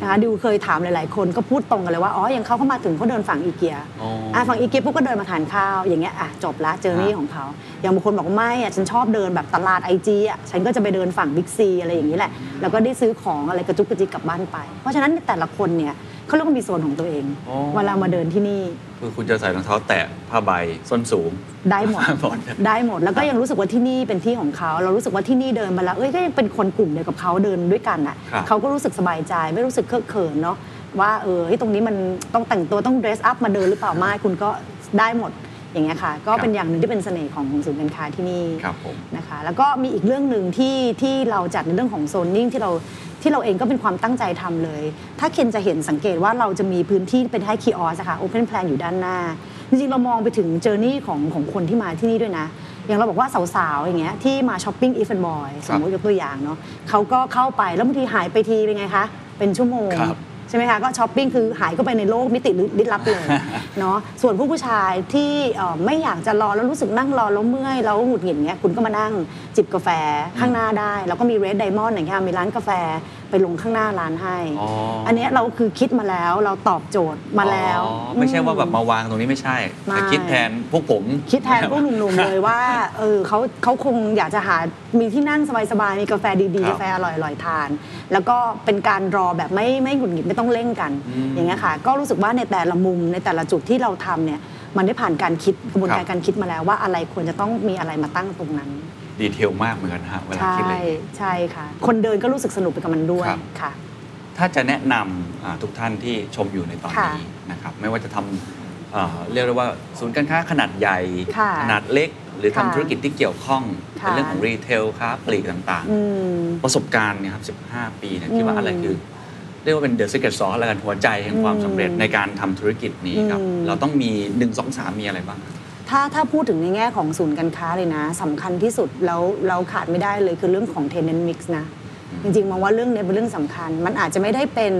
นะคะดิวเคยถามหลาย ๆ คนก็พูดตรงกันเลยว่าอ๋ออย่างเขาเข้ามาถึงเขาเดินฝั่งอีเกียอ๋ออะฝั่งอีเกียปุ๊บก็เดินมาทานข้าวอย่างเงี้ยอะจบละเจอนี่ของเขาอย่างบางคนบอกว่าไม่อะฉันชอบเดินแบบตลาดไอจีอะฉันก็จะไปเดินฝั่งบิ๊กซีอะไรอย่างนี้แหละแล้วก็ได้ซื้อของอะไรกระจุกกระจิกกลับบ้านไป เพราะฉะนั้นแต่ละคนเนี่ย เขาเรียกว่ามีโซนของตัวเอง อ๋อ เวลามาเดินที่นี่คือคุณจะใส่รองเท้าแตะผ้าใบส้นสูง ได้หมด หมด ได้หมด แล้วก็ยังรู้สึกว่าที่นี่เป็นที่ของเขา เรารู้สึกว่าที่นี่เดินมาแล้ว เอ้ยก็ยังเป็นคนกลุ่มเดียวกับเขาเดินด้วยกันอะ ครับ เขาก็รู้สึกสบายใจ ไม่รู้สึกเคอะเขินเนาะ ว่าเออเฮ้ยตรงนี้มันต้องแต่งตัวต้อง dress up มาเดินหรือเปล่าไม่คุณก็ได้หมด อย่างเงี้ยค่ะ ก็เป็นอย่างหนึ่งที่เป็นเสน่ห์ของศูนย์การค้าที่นี่ครับผมนะคะ แล้วก็มีอีกเรื่องหนึ่งที่ที่เราจัดในเรื่องของโซนนิ่งที่เราที่เราเองก็เป็นความตั้งใจทำเลย ถ้าเคนจะเห็นสังเกตว่าเราจะมีพื้นที่เป็นให้ kiosk ค่ะ open plan อยู่ด้านหน้า จริงๆ เรามองไปถึง journey ของของคนที่มาที่นี่ด้วยนะ อย่างเราบอกว่าสาวๆ อย่างเงี้ยที่มาช้อปปิ้งอีฟ n นบอยสมมติยกตัวอย่างเนาะเขาก็เข้าไปแล้วบางทีหายไปทีเป็นไงคะ เป็นชั่วโมงครับ ใช่ไหมคะก็ช้อปปิ้งคือหายเข้าไปในโลกมิติลึกลับเลยเนาะส่วนผู้ผู้ชายที่เอ่อไม่อยากจะรอแล้วรู้สึกนั่งรอแล้วเมื่อยแล้วหงุดหงิดเงี้ยคุณก็มานั่งจิบกาแฟข้างหน้าได้ แล้วก็มีเรดไดมอนด์อย่างเงี้ยมีร้านกาแฟ ไปลงข้างหน้าร้านให้ อ๋ออัอันเนี้ยเราคือคิดมาแล้วเราตอบโจทย์มาแล้วอ๋อไม่ใช่ว่าแบบมาวางตรงนี้ไม่ใช่ ไม่ แต่คิดแทนพวกผม คิดแทนพวกหนุ่มๆเลยว่า เออเขาเขาคงอยากจะหา มีที่นั่งสบายๆ มีกาแฟดีครับๆกาแฟอร่อยๆ ทาน แล้วก็เป็นการรอแบบไม่ไม่หงุดหงิดไม่ต้องเร่งกัน อืมอย่างเงี้ยค่ะ ก็รู้สึกว่าในแต่ละมุมในแต่ละจุดที่เราทำเนี่ย มันได้ผ่านการคิดกระบวนครัการบ การคิดมาแล้วว่าอะไรควรจะต้องมีอะไรมาตั้งตรงนั้น detail มากเหมือนกันฮะเวลาใช่คิดเลยใช่ค่ะ คนเดินก็รู้สึกสนุกไปกับมันด้วยครับ ค่ะ ถ้าจะแนะนำอ่าทุกท่านที่ชมอยู่ในตอนนี้นะครับไม่ว่าจะทำเอ่อเรียกได้ว่าศูนย์การค้าขนาดใหญ่ ค่ะขนาดเล็ก หรือทำค่ะธุรกิจที่เกี่ยวข้องค่ะ เป็นเรื่องของ retail ค้าปลีกต่างอืม ๆ ประสบการณ์เนี่ยครับ 15 ปีเนี่ยคิดว่าอืมอะไรคือ เรียกว่าเป็น the secret sauce แล้วกันหัวใจแห่งความอืมสำเร็จในการทำธุรกิจนี้ครับ อืม เราต้องมี 1 2 3 มีอะไรบ้างครับ ถ้าถ้าพูดถึงในแง่ของศูนย์การค้าเลยนะสำคัญที่สุดแล้วเราขาดไม่ได้เลยคือเรื่องของ tenant mix นะ จริงๆ มองว่าเรื่องเนี้ยเป็นเรื่องสำคัญ มันอาจจะไม่ได้เป็น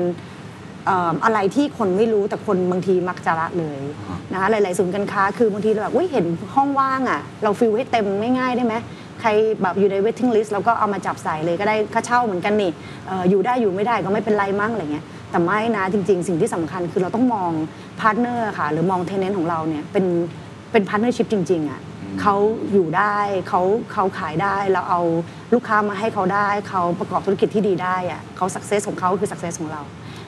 เอ่ออะไรที่คนไม่รู้แต่คนบางทีมักจะละเลยอ่านนะคะหลายๆศูนย์การค้าคือบางทีเราแบบอุ๊ยเห็นห้องว่างอะ เราฟิลให้เต็มง่ายๆได้ไหมใครแบบอยู่ใน waiting list เราก็เอามาจับใส่เลยก็ได้ค่าเช่าเหมือนกันนี่เอ่ออยู่ได้อยู่ไม่ได้ก็ไม่เป็นไรมั้งอะไรเงี้ยแต่ไม่นะจริง ๆ สิ่งที่สำคัญคือเราต้องมอง partner ค่ะ หรือมอง tenant ของเราเนี่ยเป็น เป็น partnership จริงๆอะเขาอยู่ได้เขาเขาขายได้เราเอาลูกค้ามาให้เขาได้เขาประกอบธุรกิจที่ดีได้อะเขา success ของเขาคือ success ของเรา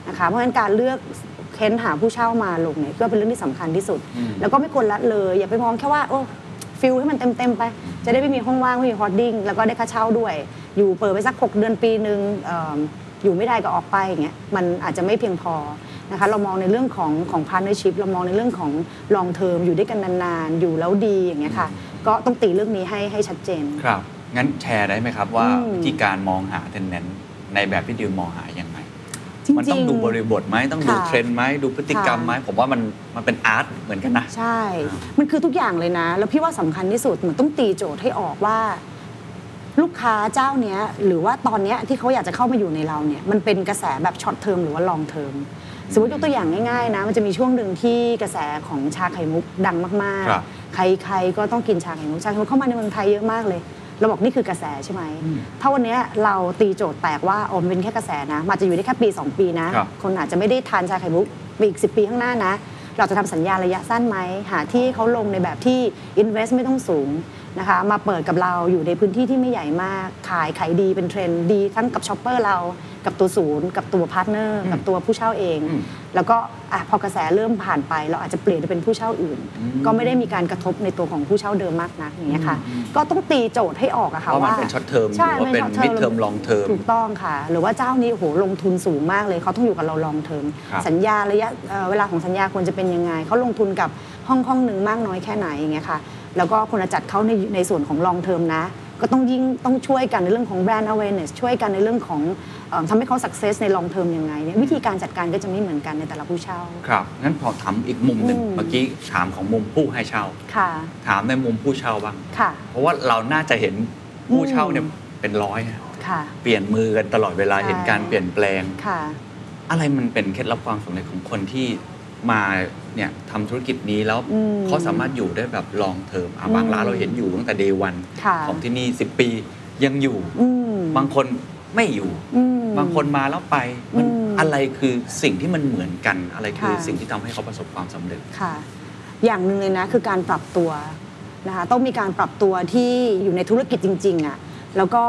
นะคะเพราะฉะนั้นการเลือกค้นหาผู้เช่ามาลงเนี่ยก็เป็นเรื่องที่สำคัญที่สุดอืมแล้วก็ไม่ควรละเลย อย่าไปมองแค่ว่าโอ้ fill ให้มันเต็มๆไป จะได้ไม่มีห้องว่างไม่มี hoarding แล้วก็ได้ค่าเช่าด้วย อยู่เปิดไปสัก 6 เดือนปีหนึ่งเอิ่มอยู่ไม่ได้ก็ออกไปอย่างเงี้ยมันอาจจะไม่เพียงพอ นะคะเรามองในเรื่องของของพาร์ n เนอร์ชิพเรามองในเรื่องของ long-term อยู่ด้วยกันนานๆ อยู่แล้วดีอย่างเงี้ยค่ะ ก็ต้องตีเรื่องนี้ให้ให้ชัดเจน ครับ งั้นแชร์ได้ไหมครับว่าอืม วิธีการมองหา tenant ในแบบที่ดิวมองหายังไง จริงๆมันต้องดูบริบทไหมต้องดูค่ะเทรนด์ไหมดูพฤติกรรมค่ะ ไหมผมว่ามันมันเป็น art เหมือนกันนะ ใช่ มันคือทุกอย่างเลยนะ แล้วพี่ว่าสำคัญที่สุดเหมือนต้องตีโจทย์ให้ออกว่า ลูกค้าเจ้าเนี้ย หรือว่าตอนเนี้ยที่เขาอยากจะเข้ามาอยู่ในเราเนี่ย มันเป็นกระแสแบบช็อตเทอมหรือว่าลองเทอม สมมติยกตัวอย่างง่ายๆนะมันจะมีช่วงหนึ่งที่กระแสของชาไข่มุกดังมากครับ ๆ ใครๆก็ต้องกินชาไข่มุกชาไข่มุกเข้ามาในเมืองไทยเยอะมากเลย เราบอกนี่คือกระแสใช่ไหมถ้าวันเนี้ยเราตีโจทย์แตกว่าโอมนเป็นแค่กระแสนะมันอาจจะอยู่ได้แค่ปี 2 ปีนะ ครับ คนอาจจะไม่ได้ทานชาไข่มุกไปอีก 10 ปีข้างหน้านะ เราจะทำสัญญาระยะสั้นไหมหาที่เขาลงในแบบที่ invest ไม่ต้องสูงนะคะมาเปิดกับเราอยู่ในพื้นที่ที่ไม่ใหญ่มาก ขายขายดีเป็นเทรนด์ดีทั้งกับ shopper เรากับตัวศูนย์ กับตัวพาร์ทเนอร์ กับตัวผู้เช่าเองอืม แล้วก็อะพอกระแสเริ่มผ่านไป เราอาจจะเปลี่ยนไปเป็นผู้เช่าอื่น ก็ไม่ได้มีการกระทบในตัวของผู้เช่าเดิมมากนักอย่างเงี้ยค่ะ ก็ต้องตีโจทย์ให้ออกอะค่ะว่ามันว่าเป็น short term ใช่หรือว่าเป็น short term mid term long term ถูกต้องค่ะ หรือว่าเจ้านี้โอ้โหลงทุนสูงมากเลยเขาต้องอยู่กับเรา long term ครับสัญญาระยะเอ่อเวลาของสัญญาควรจะเป็นยังไงเขาลงทุนกับห้องห้องหนึ่งมากน้อยแค่ไหนอย่างเงี้ยค่ะแล้วก็ควรจะจัดเขาในในส่วนของลองเทอมนะ ก็ต้องยิ่งต้องช่วยกันในเรื่องของแบรนด์ awareness ช่วยกันในเรื่องของเอ่อทำให้เขา success ใน long term ยังไงเนี่ยวิธีการจัดการก็จะไม่เหมือนกันในแต่ละผู้เช่า ครับงั้นพอถามอีกมุมหนึ่งอืม เมื่อกี้ถามของมุมผู้ให้เช่า ค่ะถามในมุมผู้เช่าบ้าง ค่ะ เพราะว่าเราน่าจะเห็นผู้เช่าเนี่ยอืมเป็นร้อยนะค่ะ เปลี่ยนมือกันตลอดเวลาใช่ เห็นการเปลี่ยนแปลง ค่ะ อะไรมันเป็นเคล็ดลับความสำเร็จของคนที่มา เนี่ยทำธุรกิจนี้แล้วอืมเขาสามารถอยู่ได้แบบลองเทอมบางอืมร้านเราเห็นอยู่ตั้งแต่เดวันค่ะของที่นี่ 10 ปียังอยู่ อืมบางคนไม่อยู่ อืม บางคนมาแล้วไปมันอืมอะไรคือสิ่งที่มันเหมือนกัน อะไรคือค่ะ สิ่งที่ทำให้เขาประสบความสำเร็จ ค่ะ อย่างหนึ่งเลยนะคือการปรับตัวนะคะ ต้องมีการปรับตัวที่อยู่ในธุรกิจจริงๆอะ่ะ แล้วก็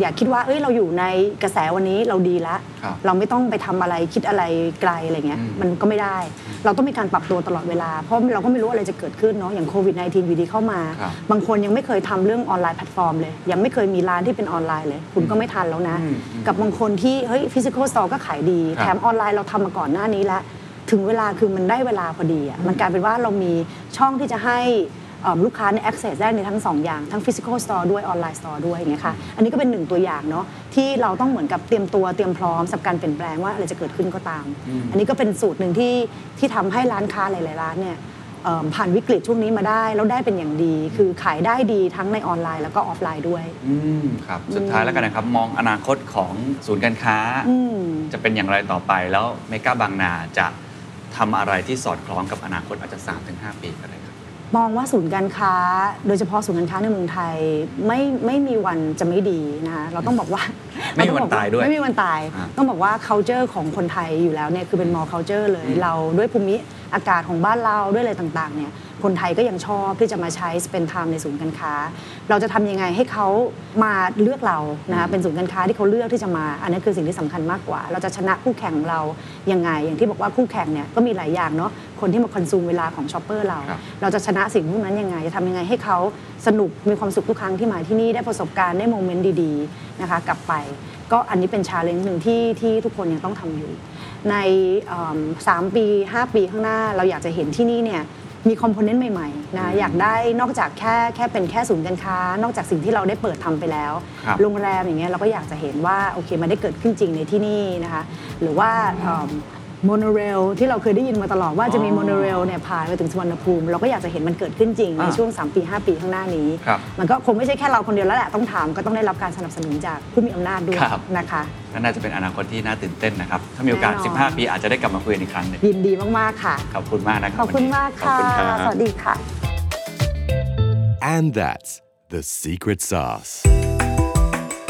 อย่าคิดว่าเอ้ยเราอยู่ในกระแสวันนี้เราดีแล้วครับเราไม่ต้องไปทำอะไรคิดอะไรไกลอะไรเงี้ยอืมมันก็ไม่ได้ เราต้องมีการปรับตัวตลอดเวลา เพราะเราก็ไม่รู้อะไรจะเกิดขึ้นเนาะอย่างโควิด -19 อยู่ดีเข้ามาครับบางคนยังไม่เคยทำเรื่องออนไลน์แพลตฟอร์มเลย ยังไม่เคยมีร้านที่เป็นออนไลน์เลย คุณก็ไม่ทันแล้วนะอืมอืมกับบางคนที่เฮ้ย physical store ก็ขายดีครับแถมออนไลน์เราทำมาก่อนหน้านี้แล้วถึงเวลาคือมันได้เวลาพอดีอะมันกลายเป็นว่าเรามีช่องที่จะให้เอ่อ ลูกค้าใน access ได้ในทั้งสองอย่าง ทั้ง physical store ด้วยออนไลน์ store ด้วยอย่างเงี้ยค่ะอันนี้ก็เป็นหนึ่งตัวอย่างเนาะที่เราต้องเหมือนกับเตรียมตัวเตรียมพร้อมสำหรับการเปลี่ยนแปลงว่าอะไรจะเกิดขึ้นก็ตามอืมอันนี้ก็เป็นสูตรหนึ่งที่ที่ทำให้ร้านค้าหลายๆร้านเนี่ยเอิ่มผ่านวิกฤตช่วงนี้มาได้แล้วได้เป็นอย่างดี คือขายได้ดีทั้งในออนไลน์แล้วก็ออฟไลน์ด้วย อืมครับสุดท้ายแล้วกันนะครับ มองอนาคตของศูนย์การค้า อืม จะเป็นอย่างไรต่อไปแล้วเมกาบางนาจะทำอะไรที่สอดคล้องกับอนาคตอาจจะ3-5 ปีก็ได้ครับ มองว่าศูนย์การค้า โดยเฉพาะศูนย์การค้าในเมืองไทยไม่ไม่มีวันจะไม่ดีนะคะเราต้องบอกว่าไม่มีวันตายด้วยไม่มีวันตายอ่าต้องบอกว่า culture ของคนไทยอยู่แล้วเนี่ยคือเป็น more culture เลยอืมเราด้วยภูมิ อากาศของบ้านเราด้วยอะไรต่างๆเนี่ยคนไทยก็ยังชอบที่จะมาใช้ spend time ในศูนย์การค้า เราจะทำยังไงให้เขามาเลือกเรานะคะเป็นศูนย์การค้าที่เขาเลือกที่จะมา อันนี้คือสิ่งที่สำคัญมากกว่า เราจะชนะคู่แข่งของเรายังไง อย่างที่บอกว่าคู่แข่งเนี่ยก็มีหลายอย่างเนาะคนที่มา consume เวลาของ shopper เราครับเราจะชนะสิ่งพวกนั้นยังไง จะทำยังไงให้เขาสนุกมีความสุขทุกครั้งที่มาที่นี่ได้ประสบการณ์ได้ moment ดีๆนะคะกลับไป ก็อันนี้เป็น challenge หนึ่งที่ที่ทุกคนยังต้องทำอยู่ ในเอิ่มสามปี 5 ปีข้างหน้า เราอยากจะเห็นที่นี่เนี่ยมี component ใหม่ๆนะอยากได้นอกจากแค่แค่เป็นแค่ศูนย์การค้า นอกจากสิ่งที่เราได้เปิดทำไปแล้วครับโรงแรมอย่างเงี้ยเราก็อยากจะเห็นว่าโอเคมันได้เกิดขึ้นจริงในที่นี่นะคะหรือว่า โมโนเรลที่เราเคยได้ยินมาตลอดว่าจะมีอ๋อโมโนเรลเนี่ยผ่านไปถึงสุวรรณภูมิ เราก็อยากจะเห็นมันเกิดขึ้นจริงในอ่าช่วง 3 ปี 5 ปีข้างหน้านี้ครับมันก็คงไม่ใช่แค่เราคนเดียวแล้วแหละต้องถามก็ต้องได้รับการสนับสนุนจากผู้มีอำนาจด้วยครับนะคะก็น่าจะเป็นอนาคตที่น่าตื่นเต้นนะครับ ถ้ามีโอกาสแน่นอน15 ปีอาจจะได้กลับมาคุยกันอีกครั้งหนึ่งยินดีมาก ๆ ค่ะ ขอบคุณมากนะครับขอบคุณมากขอบค่ะคุณครับสวัสดีค่ะ And that's the secret sauce.